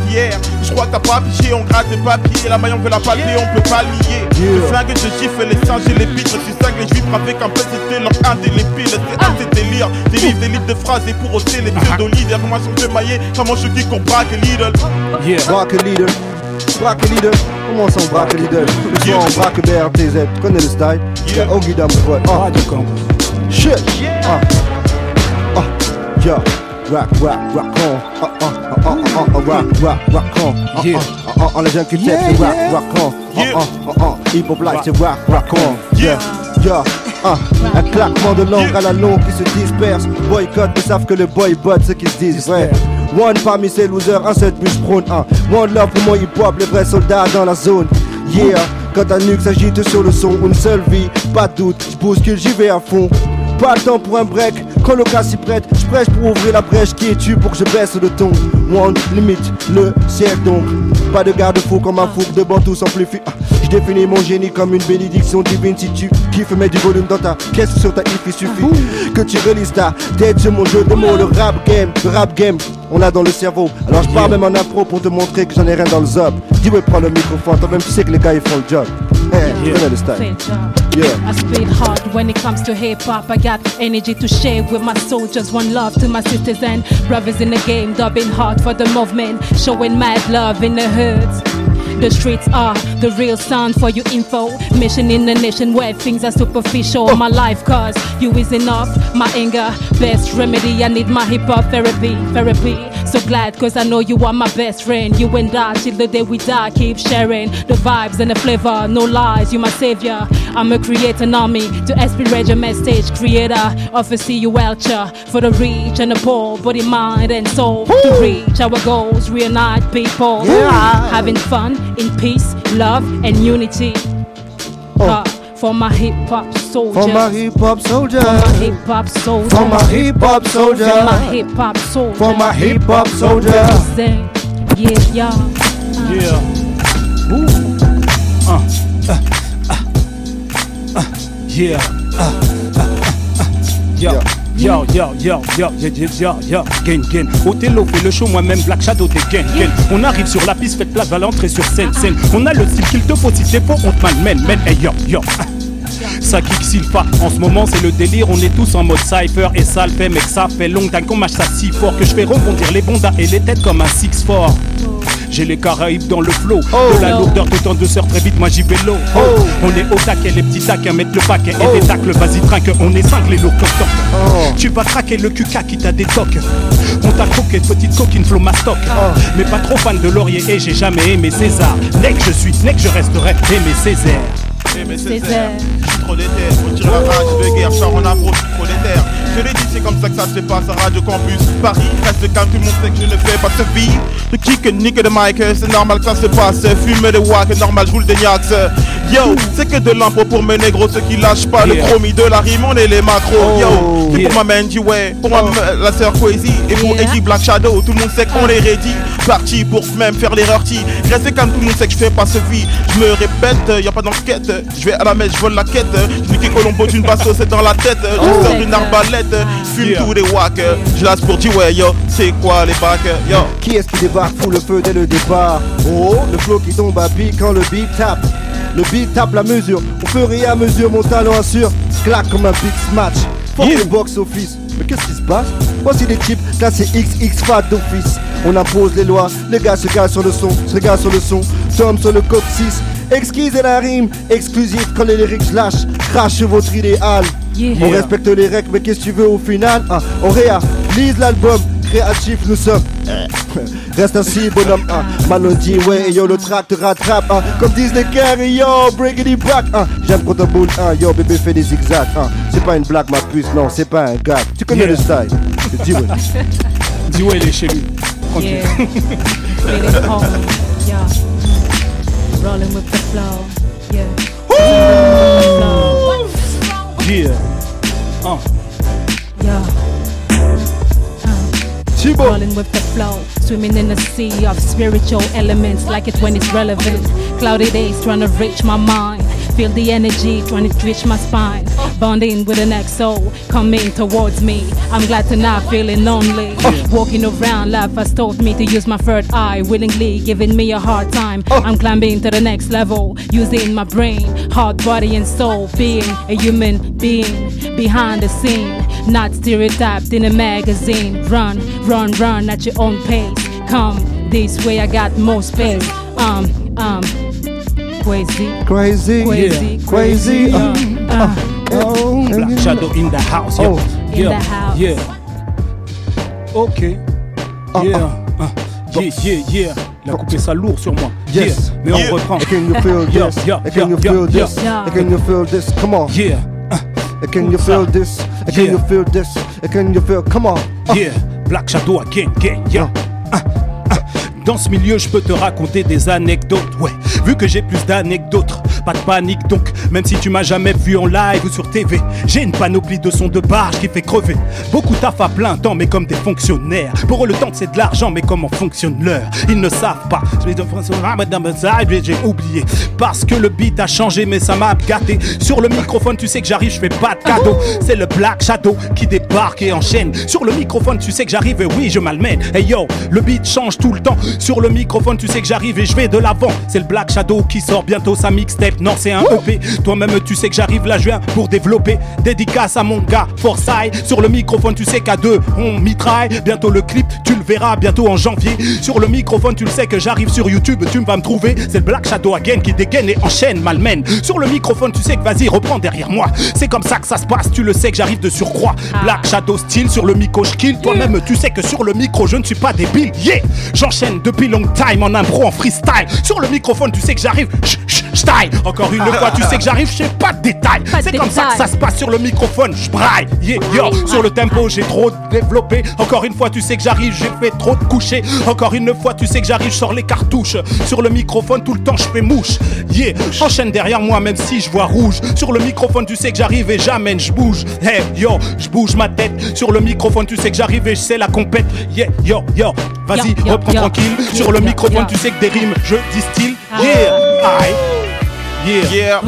je crois que t'as pas piché, on gratte les papiers La maille on veut la palper, on peut pas lier Le flingue je gifle les singes et les pitres Tu cinq les juifs avec un peu c'était leur indélébile C'est un de tes délires, des livres, des livres de phrases Et pour ôter les d'olive, y'a comment je mailler Comment je kick qu'on braque Lidl Braque leader. Braque leader. Comment ça on braque leader Le soir on braque BRTZ. Tu connais le style? Yeah. Oh Guida mon pote. Ah. Shit. Ah. Ah. Yeah. Rock, rock, rock on. Ah, ah, ah, ah, ah, ah, rock, rock, rock on. Ah, Yeah. ah, ah, ah, les gens qui Yeah, t'aiment, c'est rock, yeah. rock on. Ah, ah, ah, ah. Hip hop life, c'est rock, rock on. Yeah. Yeah. Ah, un claquement de langue à la longue qui se disperse. Boycott, ils savent que le boycott, ce qu'ils se disent, vrai. One parmi ces losers, un seul plus prône. Un one love pour mon hip hop, les vrais soldats dans la zone. Yeah, quand ta nuque s'agite sur le son, une seule vie, pas de doute, je bouscule, j'y vais à fond. Pas le temps pour un break, quand le cas s'y prête, je prêche pour ouvrir la brèche qui est tu pour que je baisse le ton? One limite le siècle donc. Pas de garde-fou comme un fougue de bantou plus ah, Je définis mon génie comme une bénédiction divine si tu kiffes, mets du volume dans ta caisse sur ta if, il suffit que tu relises ta tête sur mon jeu de mots, le rap game, le rap game. On l'a dans le cerveau, alors je parle même en impro pour te montrer que j'en ai rien dans le zob. Dis-moi, prends le microphone, toi même tu sais que les gars ils font le job. Hey, tu connais le style. Yeah. I spit hard when it comes to hip hop. I got energy to share with my soldiers. One love to my sisters and brothers in the game. Dubbing hard for the movement. Showing mad love in the hoods. The streets are the real sound for your info. Mission in a nation where things are superficial. My life, cause you is enough. My anger, best remedy. I need my hip hop therapy. Therapy. So glad, cause I know you are my best friend. You and I, till the day we die, keep sharing the vibes and the flavor. No lies, you my savior. I'm a creator army to aspirate your message. Creator of a CU culture for the rich and the poor, body, mind, and soul. To reach our goals, reunite people. Yeah. Having fun in peace, love, and unity. Uh, for my hip hop soldiers. For my hip hop soldiers. For my hip hop soldiers. For my hip hop soldiers. For my hip hop soldiers. For my hip hop soldiers. Represent. Yeah, yeah. Yeah. Ooh. Uh, uh, uh, uh, yeah. Uh, uh, uh, uh, yo. Yo, yo, yo, yo, yo, yo, yo, gang, gang. Othello fait le show, moi-même Black Shadow, t'es gang, gang. On arrive sur la piste, faites place à l'entrée sur scène, scène. On a le style qu'il te faut, si c'est faux, on te malmène, man. Hey, yo. Ça kick Silfa, en ce moment c'est le délire, on est tous en mode cypher et ça le fait, mec, ça fait long time qu'on mâche ça si fort que je fais rebondir les bondas et les têtes comme un six fort. J'ai les Caraïbes dans le flow, de la lourdeur de temps de sœurs très vite, moi j'y vais low. On est au taquet, les petits taquins mettent le paquet et des tacles, vas-y trinque, on est cinglés lourd toc toc. Tu vas traquer le cuca qui t'a des tocs. On t'a croqué, petite coquine flow mastoc. Mais pas trop fan de Laurier et j'ai jamais aimé César. Nec je suis, nec je resterai aimé Césaire. Suis trop déter, faut tirer la rage de guerre, sors en suis trop déter. Je l'ai dit, c'est comme ça que ça se passe à Radio Campus. Paris, reste calme, tout le monde sait que je ne fais pas ce vie. Le kick, nique de mic, c'est normal que ça se passe. Fumer de wack, normal, je roule des niax. Yo, c'est que de l'impro pour mes négros, ceux qui lâchent pas le chromie de la rime, on est les macros. Yo, Oh, c'est yeah. pour ma man G-Way, pour ma m- la sœur Quasi et pour Yeah. Eddie Black Shadow. Tout le monde sait qu'on est ready. Parti pour même faire l'erreur T. Restez calme, tout le monde sait que je fais pas ce vie. Je me répète, y a pas d'enquête. Je vais à la messe, je vole la quête. Je nique Colombo d'une basse c'est dans la tête. Je Oh. sors d'une arbalète. Fume Yeah. tous les wacks. Je lâche pour G-Way, yo. C'est quoi les bacs, yo? Qui est-ce qui débarque Fout le feu dès le départ? Oh, le flow qui tombe à pic quand le beat tape. Le beat tape la mesure. Au fur et à mesure, mon talent assure. Claque comme un big smash. Fuck le box office. Mais qu'est-ce qui se passe? Voici des types classés XX fat d'office. On impose les lois. Les gars se gardent sur le son. Se gardent sur le son. Tom sur le code 6. Exquise et la rime. Exclusif quand les lyrics lâchent. Crash sur votre idéal. On respecte les règles, mais qu'est-ce que tu veux au final hein? On réalise l'album, créatif nous sommes. Reste ainsi, bonhomme. Hein. Manon dit, ouais, et yo, le track te rattrape. Hein. Comme disent les cœurs, et yo, breakity back. Hein. J'aime quand on boule, hein. yo, bébé fait des zigzags. Hein. C'est pas une blague, ma puce, non, c'est pas un gag. Tu connais Yeah. le style. C'est dit, ouais. Dis ouais, il est chez lui. Tranquille. It yeah. Rolling with the flow, yeah. Yeah. Uh. yeah. Rolling with the flow, swimming in a sea of spiritual elements like it when it's relevant. Cloudy days trying to reach my mind. Feel the energy trying to twitch my spine. Bonding with an XO coming towards me. I'm glad to not feeling lonely. Walking around, life has taught me to use my third eye, willingly giving me a hard time. I'm climbing to the next level, using my brain, heart, body, and soul. Being a human being behind the scene, not stereotyped in a magazine. Run, run, run at your own pace. Come this way, I got more space. Um, um, crazy, Crazy, crazy, crazy. Uh, uh, uh, uh, uh Oh, Black Shadow in the house. Yeah. Oh. In yeah. the house. Yeah. Ok. Yeah. Ah. Yeah, yeah, yeah. Il a coupé ça lourd sur moi. Yes. Yeah. Mais Yeah. on reprend. And can you feel Yeah, this? yeah, And can you yeah, feel yeah, this? yeah. And can you feel this? Come on. Yeah. And can you feel this? And can you feel this? And can you feel? Come on. Yeah, Black Shadow again, gang, yeah. Dans ce milieu, je peux te raconter des anecdotes. Ouais, vu que j'ai plus d'anecdotes, pas de panique donc. Même si tu m'as jamais vu en live ou sur TV, j'ai une panoplie de sons de barge qui fait crever. Beaucoup taffent à plein temps, mais comme des fonctionnaires. Pour eux, le temps c'est de l'argent, mais comment fonctionne l'heure? Ils ne savent pas. Je les j'ai oublié. Parce que le beat a changé, mais ça m'a gâté. Sur le microphone, tu sais que j'arrive, je fais pas de cadeau. C'est le Black Shadow qui débarque et enchaîne. Sur le microphone, tu sais que j'arrive et oui, je malmène. Hey yo, le beat change tout le temps. Sur le microphone, tu sais que j'arrive et je vais de l'avant. C'est le Black Shadow qui sort bientôt sa mixtape. Non, c'est un EP. Toi-même, tu sais que j'arrive là, viens pour développer. Dédicace à mon gars, Forsyth. Sur le microphone, tu sais qu'à deux, on mitraille. Bientôt le clip, tu le verras bientôt en janvier. Sur le microphone, tu le sais que j'arrive sur YouTube, tu vas me trouver. C'est le Black Shadow again qui dégaine et enchaîne, malmène. Sur le microphone, tu sais que vas-y, reprends derrière moi. C'est comme ça que ça se passe, tu le sais que j'arrive de surcroît. Black Shadow style sur le micro, je kill. Toi-même, tu sais que sur le micro, je ne suis pas débile. Yeah! J'enchaîne depuis long time en impro, en freestyle. Sur le microphone, tu sais que j'arrive. Style. Encore une fois, tu sais que j'arrive, je sais pas de détails. C'est comme ça que ça se passe sur le microphone, je braille. Yeah, yo, sur le tempo, j'ai trop développé. Encore une fois, tu sais que j'arrive, j'ai fait trop de coucher. Encore une fois, tu sais que j'arrive, je sors les cartouches. Sur le microphone, tout le temps, je fais mouche. Yeah, enchaîne derrière moi, même si je vois rouge. Sur le microphone, tu sais que j'arrive et j'amène, je bouge. Hey, yo, je bouge ma tête. Sur le microphone, tu sais que j'arrive et je sais la compète. Yeah, yo, yo, vas-y, reprends tranquille. Sur le microphone, tu sais que des rimes, je distille. Ah. Yeah, aïe. Yeah. Yeah.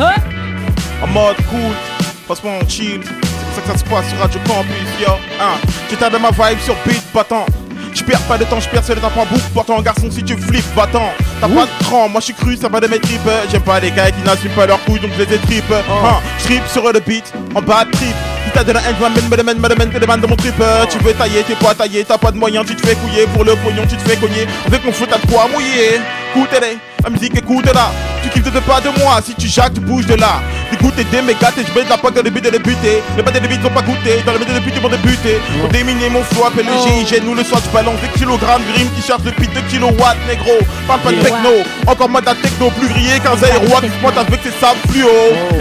En mode cool, franchement chill. C'est comme ça que ça se passe sur Radio Campus, yo. Hein. J'étais dans ma vibe sur beat battant. Je perds pas de temps, je perds seul dans pas boucle. Pourtant, garçon, si tu flippes, va-t'en. T'as pas de cran, moi je suis cru, ça va de mes tripes. J'aime pas les gars qui n'assument pas leurs couilles, donc je les étripe. Hein. Je trip sur le beat, en bas de trip. Si t'as de la haine, je m'amène, me demande, me demande, te demande de mon trip. Tu veux tailler, t'es pas taillé, t'as pas de moyens, tu te fais couiller. Pour le pognon, tu te fais cogner. Avec mon feu, t'as de quoi mouiller. écoutez-les. La musique écoute-la. Tu kiffes de pas de moi. Si tu jacques, tu bouges de là. Dégoûté des mégas, et je baisse la poque dans le but de débuter. Les pas des beats sont pas goûtés. Dans le but de débuter pour débuter. Pour déminer mon flow, appelle le GIG. Nous le soir, tu balances des kilogrammes. Grim qui cherche le pit de kilowatts, négro. Parle pas de techno. Encore moins d'un techno plus grillé qu'un aérois qui se pointe avec ses sables fluo.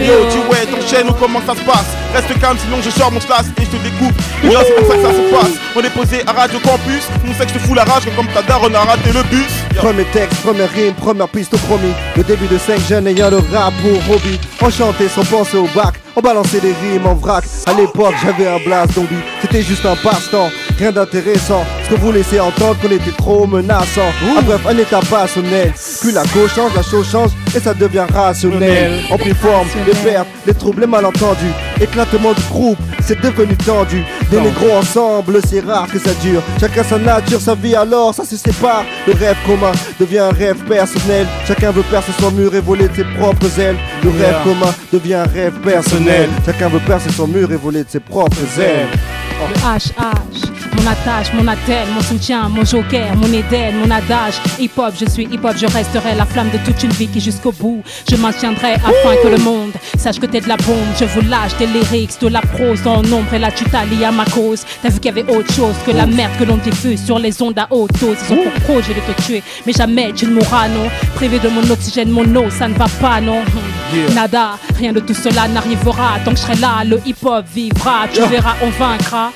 Yo, tu ouais, t'enchaînes ou comment ça se passe? Reste calme, sinon je sors mon slash et je te découpe. Et là, c'est comme ça que ça se passe. On est posé à Radio Campus. Mon sexe te fout la rage comme ta daronne a raté le bus. Premier texte, première rime, première piste au. Le début de 5 jeunes ayant le rap pour hobby. Enchanté sans penser au bac, on balançait des rimes en vrac. À l'époque, j'avais un blast zombie. C'était juste un passe-temps, rien d'intéressant. Ce que vous laissez entendre qu'on était trop menaçant. Ah, bref, un état passionnel. Puis la go change, la chose change et ça devient rationnel. En pris forme, les pertes, les troubles, les malentendus. Éclatement du groupe, c'est devenu tendu. Des négros ensemble, c'est rare que ça dure. Chacun sa nature, sa vie, alors ça se sépare. Le rêve commun devient un rêve personnel. Chacun veut percer son mur et voler de ses propres ailes. Le rêve commun devient un rêve personnel. Chacun veut percer son mur et voler de ses propres ailes. Le HH, mon attache, mon attelle, mon soutien, mon joker, mon Éden, mon adage. Hip-hop, je suis hip-hop, je resterai la flamme de toute une vie qui jusqu'au bout. Je maintiendrai afin que le monde sache que t'es de la bombe. Je vous lâche des lyrics, de la prose en nombre et là tu t'allies à ma cause. T'as vu qu'il y avait autre chose que la merde que l'on diffuse sur les ondes à haute dose. Ils ont pour projet de te tuer, mais jamais tu ne mourras, non. Privé de mon oxygène, mon eau, ça ne va pas, non. Yeah. Nada, rien de tout cela n'arrivera. Tant que je serai là, le hip-hop vivra. Tu Yeah. verras, on vaincra.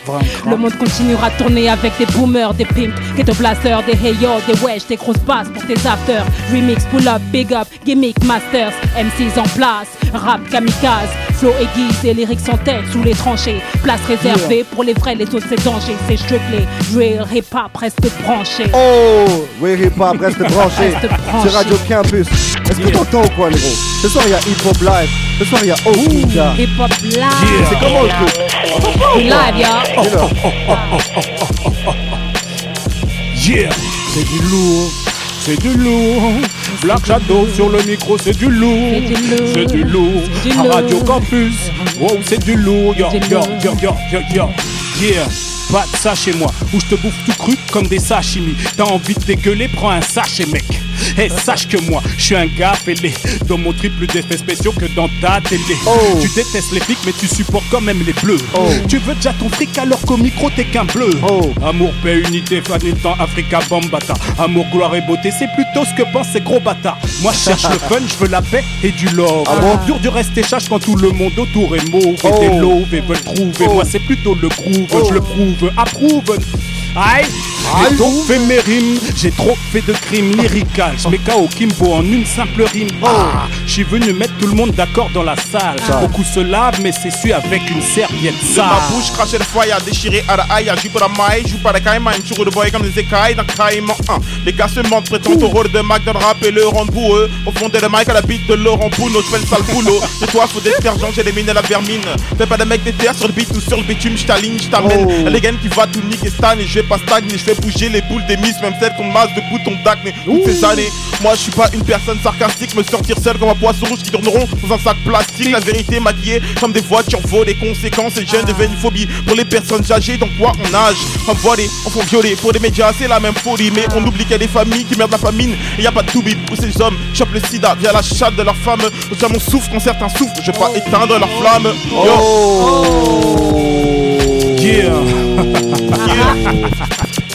Le monde continuera tourner avec des boomers, des pimps, ghetto blasters, des hey des wesh, des grosses basses pour tes afters. Remix, pull up, big up, gimmick, masters, MCs en place, rap kamikaze, flow aiguise et lyrics en tête sous les tranchées. Place réservée pour les vrais, les autres c'est danger. C'est strictly real hip hop, reste branché. Oh, oui, hip hop, reste branché. C'est Radio Campus. Est-ce que t'entends ou quoi, négro Ce soir, il y a hip hop live. Ce soir, il y a Okinga. Hip hop live. C'est comment le truc? We live, ya. Yeah, c'est du lourd, c'est du lourd. Black Shadow sur le micro, c'est du lourd, c'est du lourd. À. Radio Campus, wow, c'est du lourd. Yo, yo, yo, yo, yo, yo. Yeah. De ça chez moi, où je te bouffe tout cru comme des sashimi. T'as envie de dégueuler, prends un sachet, mec. Et sache que moi, je suis un gars fêlé. Dans mon trip, plus d'effets spéciaux que dans ta télé. Tu détestes les flics, mais tu supportes quand même les bleus. Tu veux déjà ton fric alors qu'au micro, t'es qu'un bleu. Amour, paix, unité, famille, temps, Africa, Bambata. Amour, gloire et beauté, c'est plutôt ce que pensent ces gros bâtards. Moi, je cherche le fun, je veux la paix et du love. Ah bon Dur de rester chache quand tout le monde autour est mauve. Et des love et veulent trouver. Moi, c'est plutôt le groove, je le prouve, approuve. Aïe, j'ai trop fait mes rimes, j'ai trop fait de crimes lyrical. Je mets KO Kimbo en une simple rime. Ah, je suis venu mettre tout le monde d'accord dans la salle. Beaucoup se lavent, mais c'est su avec une serviette De sale. ma bouche, cracher le foyer, déchiré à la haie, à à la maille, joue pas la caïma, une le boy comme des écailles dans Caïman 1. Les gars se mentent, prétendent au rôle de Mac dans le rap et le. Au fond de le mic à la bite de Laurent Bouno, je fais le sale boulot. Et toi, faut détergent, j'ai éliminé la vermine. Fais pas de mec des terres sur le beat ou sur le bitume, j't'aligne, j't'amène. Oh. Les qui va tout niquer stan et je vais pas stagner, je fais bouger les boules des miss, même celles qu'on masse de boutons d'acné. Toutes ces années, moi je suis pas une personne sarcastique, me sortir seul comme un poisson rouge qui tourneront dans un sac plastique. La vérité maquillée comme des voitures vaut les conséquences et jeunes deviennent une phobie pour les personnes âgées. Donc quoi on nage, on faut violer. Pour les médias c'est la même folie, mais on oublie qu'il y a des familles qui meurent de la famine. Et y a pas de toubib où ces hommes chopent le sida via la chatte de leur femme. Au mon souffle quand certains souffrent, je vais pas éteindre leur flamme. Yo. Yeah.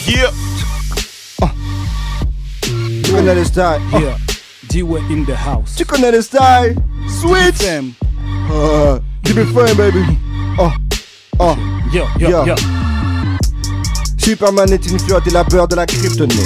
Yeah. Tu connais le style? Yeah. D-Way in the house. Tu connais le style? Switch. Uh, Keep it fun, baby. Oh. Oh. Yo, yo, Yeah. yo. Superman est une flotte et la peur de la kryptonite.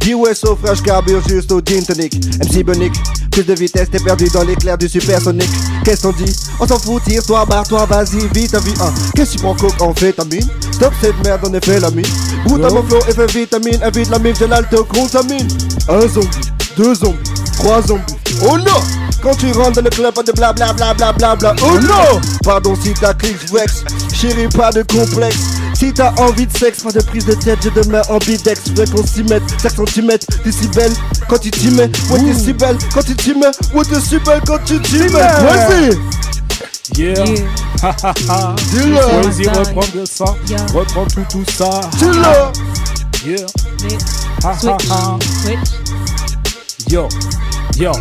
D-Way au fraîche carbure juste au gin tonic. MC Bonic, plus de vitesse, t'es perdu dans l'éclair du supersonic. Qu'est-ce qu'on dit? On s'en fout, tire-toi, barre-toi, vas-y, vite, ta vie 1. Qu'est-ce que tu prends coke en fétamine Stop cette merde, est fait la mine. Goûte à mon flow, effet vitamine, évite la mine, j'ai l'alto-contamine. Un zombie, deux zombies, trois zombies. Oh non quand tu rentres dans le club, pas de bla bla bla bla bla. Oh non Pardon si t'as clic vex, chérie, pas de complexe. Si t'as envie de sexe, pas de prise de tête, je demain en bidex. Veux qu'on s'y mette, 5 cm, t'es si belle quand tu t'y mets. Ouais, t'es si belle quand tu t'y mets. Ouais, t'es si belle quand tu t'y mets. Vas-y Yeah. Ha ha ha. Dis-le. Vas-y, reprends bien ça. Reprends tout, tout ça. Dis-le. Yeah. Ha ha ha. Yo, yo.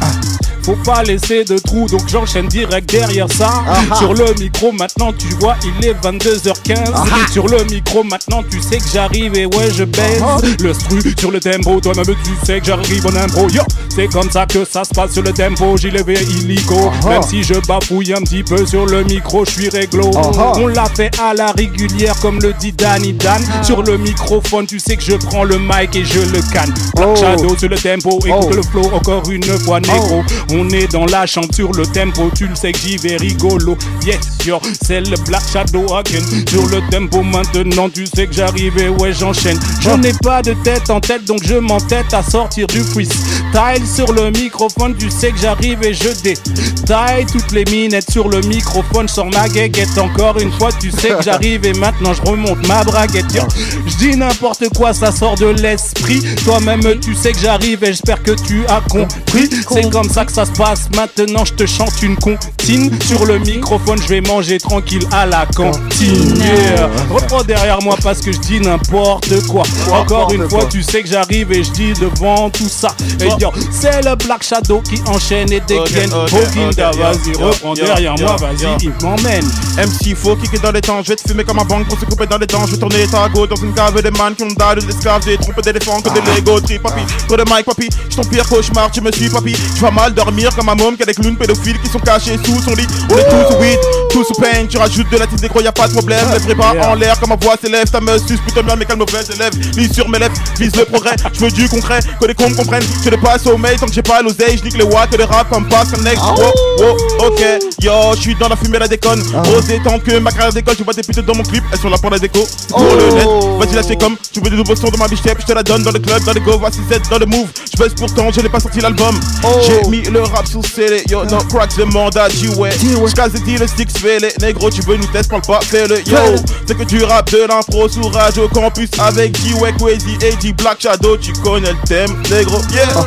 Ah. Faut pas laisser de trou, donc j'enchaîne direct derrière ça. Ah Sur le micro, maintenant tu vois, il est 22h15. Ah Sur le micro, maintenant tu sais que j'arrive et ouais, je baise. Ah Le stru sur le tempo, toi-même tu sais que j'arrive en impro. Yo, c'est comme ça que ça se passe sur le tempo. J'y levé illico. Ah Même si je bafouille un petit peu sur le micro, je suis réglo. Ah On l'a fait à la régulière, comme le dit Danny Dan. Sur le microphone, tu sais que je prends le mic et je le canne. Black Oh. Shadow sur le tempo, écoute Oh. le flow encore une fois, négro. On est dans la chante sur le tempo, tu le sais que j'y vais rigolo. Yes, yo, c'est le Black Shadow again. Sur le tempo maintenant, tu sais que j'arrive et ouais, j'enchaîne. Je n'ai pas de tête en tête, donc je m'entête à sortir du freestyle. Sur le microphone, tu sais que j'arrive et je détaille toutes les minettes sur le microphone. Sors ma guéguette encore une fois, tu sais que j'arrive et maintenant je remonte ma braguette. Yo, Je dis n'importe quoi, ça sort de l'esprit. Toi-même, tu sais que j'arrive et j'espère que tu as compris. C'est comme ça que ça se passe. Maintenant, je te chante une comptine. Sur le microphone, je vais manger tranquille à la cantine. Yeah. Reprends derrière moi parce que je dis n'importe quoi. Encore une fois, tu sais que j'arrive et je dis devant tout ça. Et yo, c'est le Black Shadow qui enchaîne et dégaine. Ok, ok, Oginda, ok, vas-y, reprends derrière moi, vas-y, il m'emmène. MC, faut kicker dans les temps. Je vais te fumer comme un banque pour se couper dans les dents. Je vais tourner ta go dans une cave des man qui ont dalle d'esclaves. J'ai trompé d'éléphants que des Lego trip, papi. Trop de mic, papi. Je ton pire cauchemar, tu me suis, papi. Tu vas mal dormir comme un môme qui a des clowns pédophiles qui sont cachés sous son lit. On est tous weed, tous sous pain. Tu rajoutes de la tête gros, y'a pas de problème. Lève pas en l'air comme ma voix s'élève. Ta me suce plutôt bien, mais calme mauvais élève. Lis sur mes lèvres, vise le progrès. Je veux du concret, que les cons comprennent. Je ne pas sommeil tant que j'ai pas l'oseille. Je nique les watts, les rap comme passe comme next. Wow, wow, ok. Yo, je suis dans la fumée, la déconne. Osé tant que ma carrière décolle. Je vois des putes dans mon clip, elles sont là pour la déco. Pour le net, vas-y, là c'est comme. Tu veux des nouveaux sons dans ma biche je te la donne dans le club, dans le go. Voici Z dans le move. Je baisse pourtant, je n'ai pas sorti l'album. J'ai mis le rap sous scellé. Yo, no cracks, le mandat, G-Way. J'casse des deals, six fais-les. Négro, tu veux nous tester, parle pas, fais-le. Yo, c'est que tu rap de l'impro sous radio campus avec G-Way, Crazy et G Black Shadow. Tu connais le thème, négro, yeah.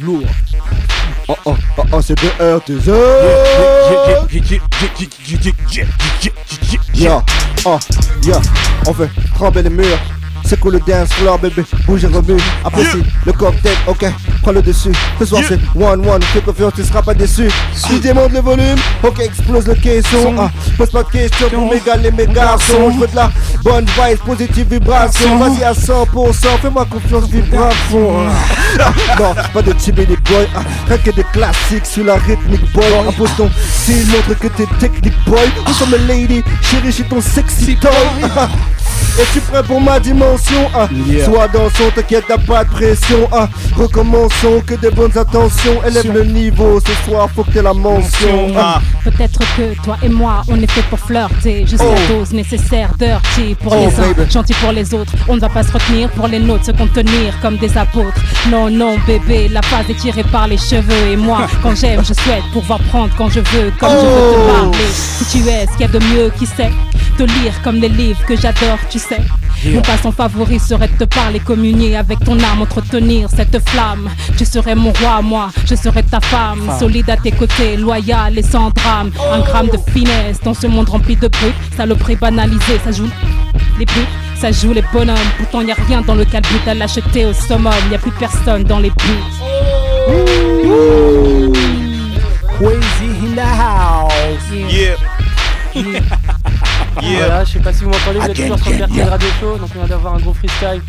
Lourd. Oh oh oh oh, c'est de RTZ. Yeah, oh, yeah, on fait trembler les murs. C'est cool le dance floor, bébé, bouge et remue. Apprécie le cocktail, ok, prends le dessus. Ce soir c'est one one, fais confiance, tu seras pas déçu. Tu démontes le volume, ok, explose le caisson. Ah, pose pas de questions pour m'égaler mes garçons. Je veux de la bonne vibe, positive vibration. Vas-y à 100%, fais-moi confiance, vibre à fond. Ah, non, pas de chimney boy, ah, rien que des classiques sur la rythmique boy. Impose ton style, montre que t'es technique boy. Ou comme une lady, chérie, j'ai ton sexy toy. Ah, Es-tu prêt pour ma ah, Yeah. Sois dans son, t'inquiète, t'as pas de pression ah, Recommençons, que des bonnes intentions Élève le niveau, ce soir faut que t'aies la mention ah. Peut-être que toi et moi, on est fait pour flirter jusqu'à Oh. dose nécessaire dirty pour Oh, les uns, baby. gentil pour les autres. On ne va pas se retenir pour les nôtres, se contenir comme des apôtres. Non, non, bébé, la phase est tirée par les cheveux. Et moi, quand j'aime, je souhaite pouvoir prendre quand je veux, comme je veux Oh. te parler. Si tu es ce qu'il y a de mieux, qui sait? Te lire comme les livres que j'adore, tu sais. Yeah. Mon passant favori serait de te parler, communier avec ton âme, entretenir cette flamme. Tu serais mon roi, moi, je serais ta femme. Femme. Solide à tes côtés, loyal et sans drame. Un gramme de finesse dans ce monde rempli de brutes. Saloperie banalisée, ça joue les brutes. Ça joue les bonhommes, pourtant y a rien dans le calbut à l'acheter au summum. Y a plus personne dans les buts. Crazy in the house Yeah. Voilà, je sais pas si vous m'entendez, vous êtes toujours sur Bertrand yeah. Radio Show, donc on vient d'avoir un gros freestyle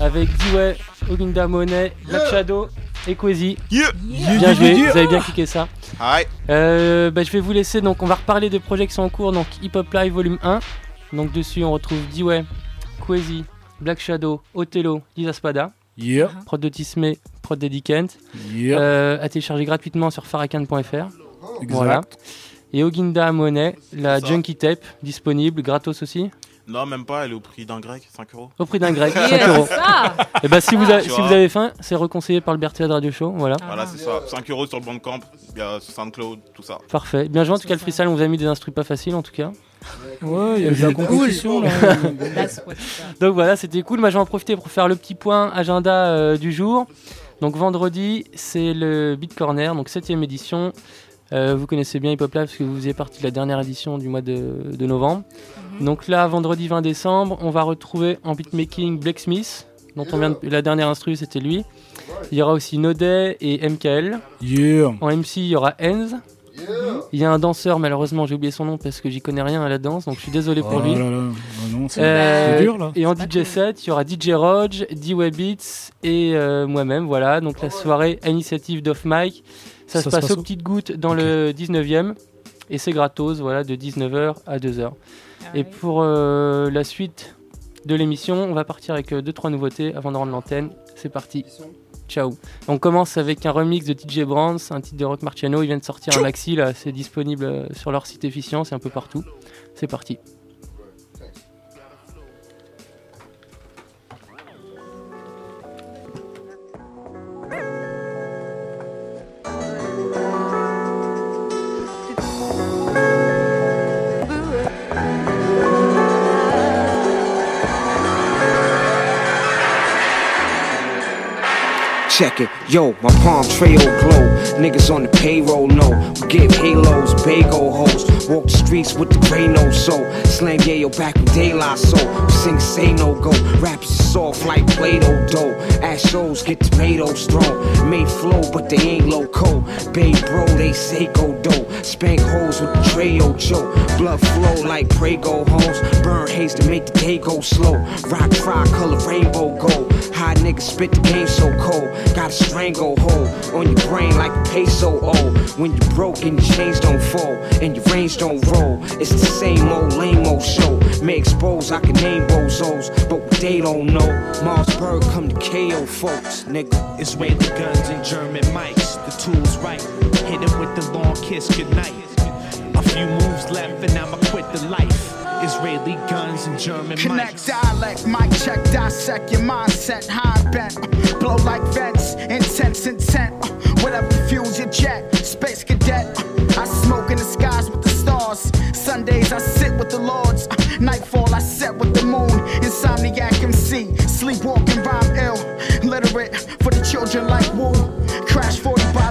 avec D-Way, Oginda Monet, Black Shadow et Quasi. Yeah. Bien joué, vous avez bien cliqué ça. Euh, bah, je vais vous laisser, donc on va reparler des projets qui sont en cours, donc Hip Hop Live Volume 1. Donc dessus on retrouve D-Way, Quasi, Black Shadow, Othello, Lisa Spada. Yeah. Prod de Tismé, prod d'Eddie Kent. Yeah. Euh, à télécharger gratuitement sur farakan.fr. Voilà. Et Oginda Monet, la ça. Junkie Tape, disponible, gratos aussi. Non, même pas, elle est au prix d'un grec, 5 euros. Au prix d'un grec, Yeah, 5 euros. Et bah si vous, avez, Tu si vous avez faim, c'est reconseillé par le Berthier de Radio Show, voilà. Voilà, c'est ça. 5 euros sur le Bandcamp, il y a SoundCloud, tout ça. Parfait. Bien joué en tout cas le freestyle, on vous a mis des instruments pas faciles en tout cas. Ouais, il y a de la compétition là. Donc voilà, c'était cool. Moi, je vais en profiter pour faire le petit point agenda euh, du jour. Donc vendredi, c'est le Beat Corner, donc 7 édition. Euh, vous connaissez bien Hip Hop Live parce que vous faisiez partie de la dernière édition du mois de, de novembre. Donc là, vendredi 20 décembre, on va retrouver en beatmaking Blacksmith, dont on vient de- la dernière instru, c'était lui. Il y aura aussi Nodet et MKL. Yeah. En MC, il y aura Enz. Il y a un danseur, malheureusement, j'ai oublié son nom parce que j'y connais rien à la danse, donc je suis désolé pour Oh lui. là là. Non, c'est Euh, dur là. Et en DJ set, il y aura DJ Rog, D-Web Beats et euh, moi-même. Voilà, donc la soirée Initiative d'Off Mic. Ça, se passe aux petites gouttes dans le 19e. Et c'est gratos, voilà, de 19h à 2h. et pour euh, la suite de l'émission, on va partir avec 2-3 nouveautés avant de rendre l'antenne. C'est parti. Ciao. On commence avec un remix de TJ Brands, un titre de Rock Marciano. Il vient de sortir un maxi, là, c'est disponible euh, sur leur site Efficience et un peu partout. C'est parti. Check it, yo, my palm trail glow. Niggas on the payroll know. We give halos, bago hoes. Walk the streets with the gray no soul. Slam yayo back with La Soul. Sing say no go. Raps is soft like Play-Doh dough. Ass shows get tomatoes thrown. Made flow, but they ain't loco. Bay bro, they say go dough. Spank holes with the Trayo Joe. Blood flow like Prego hoes. Burn haze to make the day go slow. Rock fry color rainbow gold. High niggas spit the game so cold. Got a stranglehold on your brain like a peso old. When you broke and your chains don't fall and your range don't roll. It's the same old lame old show. May expose, I can name bozos, but what they don't know. Marsburg come to KO folks, nigga. It's where the guns and German mics. The tools right. Hit him with the long kiss goodnight. Few moves left and I'ma quit the life. Israeli guns and German Connect dialect, mic check, dissect your mindset, high bent, blow like vents, intense intent, whatever fuels your jet, space cadet. I smoke in the skies with the stars. Sundays I sit with the lords. Nightfall I set with the moon. Insomniac MC, sleepwalking rhyme ill, literate for the children like Wu.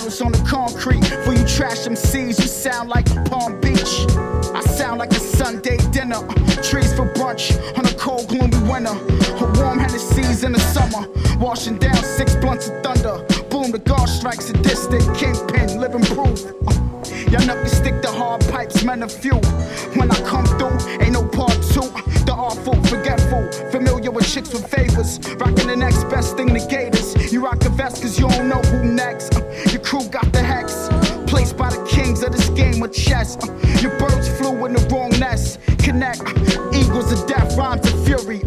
Crash 40 bottles on the concrete for you trash MCs. You sound like a Palm Beach. I sound like a Sunday dinner. Trees for brunch on a cold, gloomy winter. A warm Hennessy's in the summer. Washing down six blunts of thunder. Boom, the guard strikes a distant kingpin, living proof. Y'all you stick to hard pipes, men of few. When I come through, ain't no part two. The awful, forgetful, familiar with chicks with favors. Rocking the next best thing, the gators. You rock the vest cause you don't know who next. Uh, your crew got the hex. Placed by the kings of this game of chess. Uh, your birds flew in the wrong nest. Connect, uh, eagles of death, rhymes to fury.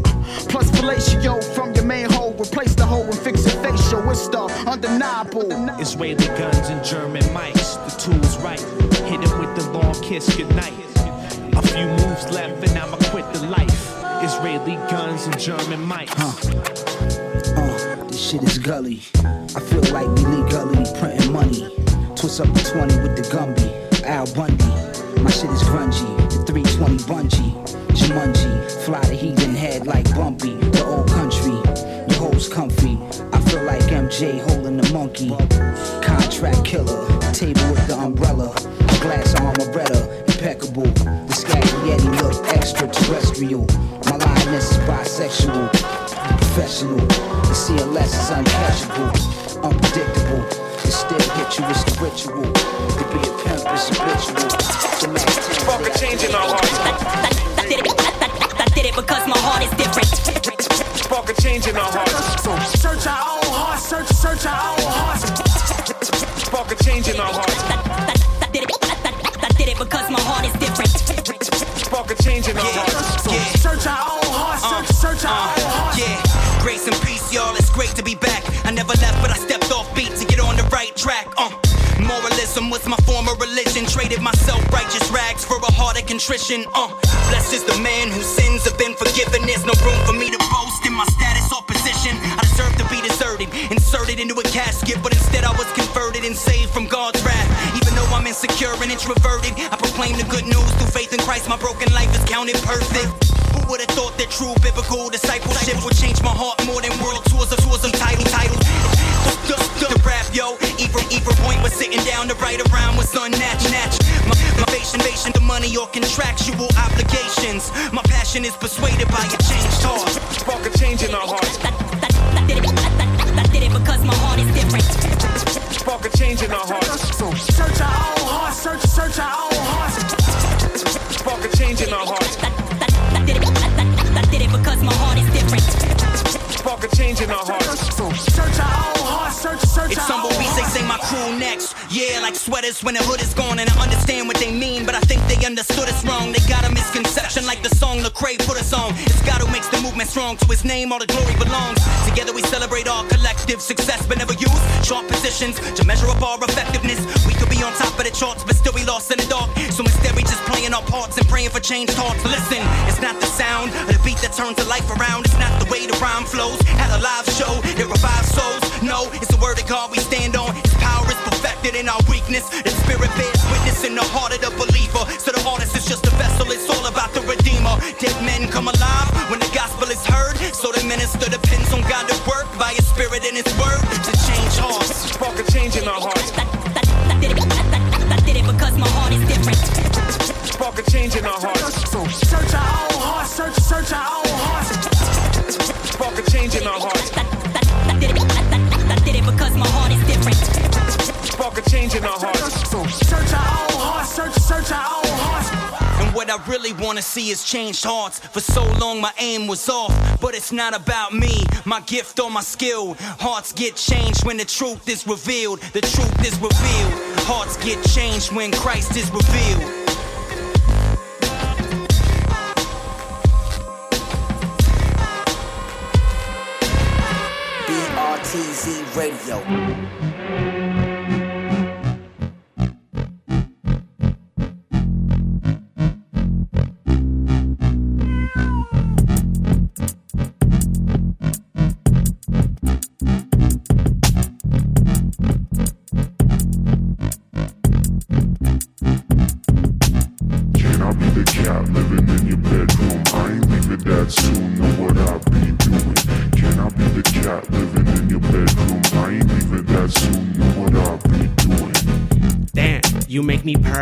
Plus fellatio from your main hole. Replace the hole and fix your facial. It's the undeniable. Israeli guns and German mics. The tools right. Hit him with the long kiss goodnight. A few moves left and I'ma quit the life. Israeli guns and German mics. Uh, this shit is gully. I feel like we legally printing money. Twist up the 20 with the Gumby. Al Bundy. My shit is grungy. The 320 bungee. Jumanji. Fly the heathen head like Bumpy. The old country. Your hoes comfy. I feel like MJ holding the monkey. Contract killer. Table with the umbrella. Glass armoretta. Impeccable. The Scaggy Yeti look extraterrestrial. My lioness is bisexual professional. The CLS is uncatchable, unpredictable. To still hit you is the ritual. To be a pimp is habitual. The max Fuck a change in our hearts. I did it because my heart is different. Fuck a change in our hearts. So search our own hearts, search, search our own hearts. Fuck a change in our hearts. I did it, I did it because my heart is different. Fuck a change in our hearts. So search our own hearts, search, search our own hearts. Yeah, grace and peace, y'all. It's great to be back. I never left, but I stepped off beat to get on the right track. Uh, moralism was my former religion. Traded my self-righteous rags for a heart of contrition. Uh, blessed is the man whose sins have been forgiven. There's no room for me to boast in my status or position. I deserve to be deserted, inserted into a casket, but instead I was converted and saved from God's wrath. Even though I'm insecure and introverted, I proclaim the good news through faith in Christ. My broken life is counted perfect. Who would have thought that true biblical discipleship would change my heart more than world tours of tours of title titles? The, the, the rap, yo, even even point was sitting down to write around was unnatural. The money or contractual obligations. My passion is persuaded by a changed heart. Fuck a change in our hearts. Yeah, like sweaters when the hood is gone, and I understand what they mean, but I think they understood us wrong. They got a misconception, like the song Lecrae put us on. It's God who makes the movement strong. To His name, all the glory belongs. Together we celebrate our collective success, but never use short positions to measure up our effectiveness. We could be on top of the charts, but still we lost in the dark. So instead we just playing our parts and praying for change thoughts. Listen, it's not the sound of the beat that turns the life around. It's not the way the rhyme flows. At a live show, it revives souls. No, it's the word of God we stand on. His power is perfected in our weakness. The spirit bears witness in the heart of the believer. So the artist is just a vessel, it's all about the redeemer. Dead men come alive when the gospel is heard. So the minister depends on God to work by his spirit and his word to change hearts. Spark a change in our hearts. I did it, I, I, I did it because my heart is different. Spark a change in our hearts. So search our own hearts, search, search our own Spark a change in our hearts. So search our own hearts, search, search our own hearts. And what I really wanna see is changed hearts. For so long my aim was off, but it's not about me, my gift or my skill. Hearts get changed when the truth is revealed. The truth is revealed. Hearts get changed when Christ is revealed. BRTZ Radio.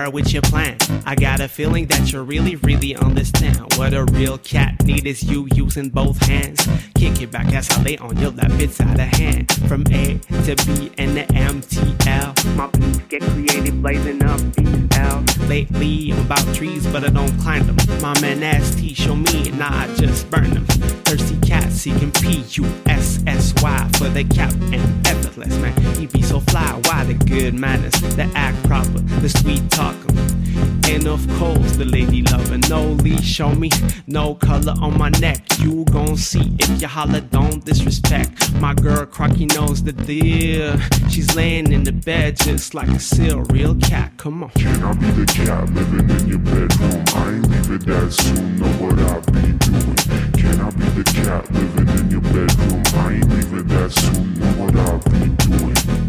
Me with your plan. I got a feeling that you really, really understand what a real cat need is you using both hands. Kick it back as I lay on your lap, it's out of hand. From A to B and the MTL. My beats get creative, blazing up these L's. Lately, I'm about trees, but I don't climb them. My man ST show me, and I just burn them. Thirsty cat seeking P U S S Y for the cap and effortless, man. He be so fly, why the good manners, the act proper, the sweet talker. And of course, the lady lover. No leash on me, no color on my neck. You gon' see if you holler, don't disrespect. My girl Crocky knows the deal. She's laying in the bed just like a seal, real cat. Come on. Can I be the cat living in your bedroom? I ain't leaving that soon. Know what I be doing? Can I be the cat living in your bedroom? I ain't leaving that soon. Know what I be doing? Damn,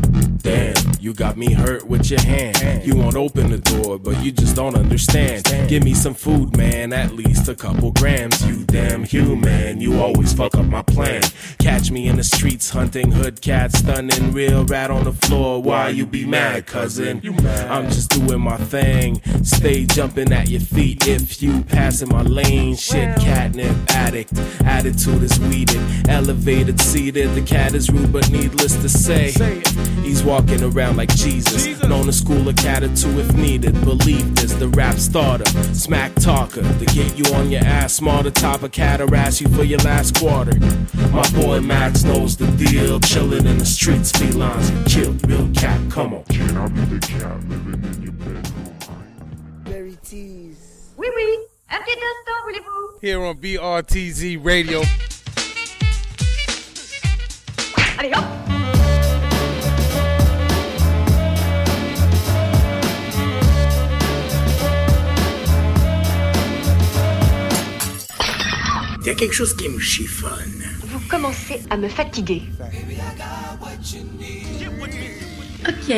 you got me hurt with your hand. You won't open the door, but you just don't understand. Give me some food, man, at least a couple grams. You damn human, you always fuck up my plan. Catch me in the streets hunting hood cats, stunning real rat on the floor. Why you be mad, cousin? I'm just doing my thing. Stay jumping at your feet if you pass in my lane. Shit, catnip addict. Attitude is weeded, elevated, seated. The cat is rude, but needless to say, he's walking around like Jesus. Known to school a cat or two if needed. Believe this, the rap starter, smack talker. To get you on your ass, smarter, top a cat or ask you for your last quarter. My boy Max knows the deal. Chilling in the streets, felines get killed. Real cat, come on. Can I be the cat living in your bedroom? Berry tease. Oui, oui. Un petit instant, voulez-vous Here on BRTZ Radio. Allez, hop Il y a quelque chose qui me chiffonne. Vous commencez à me fatiguer. Ok,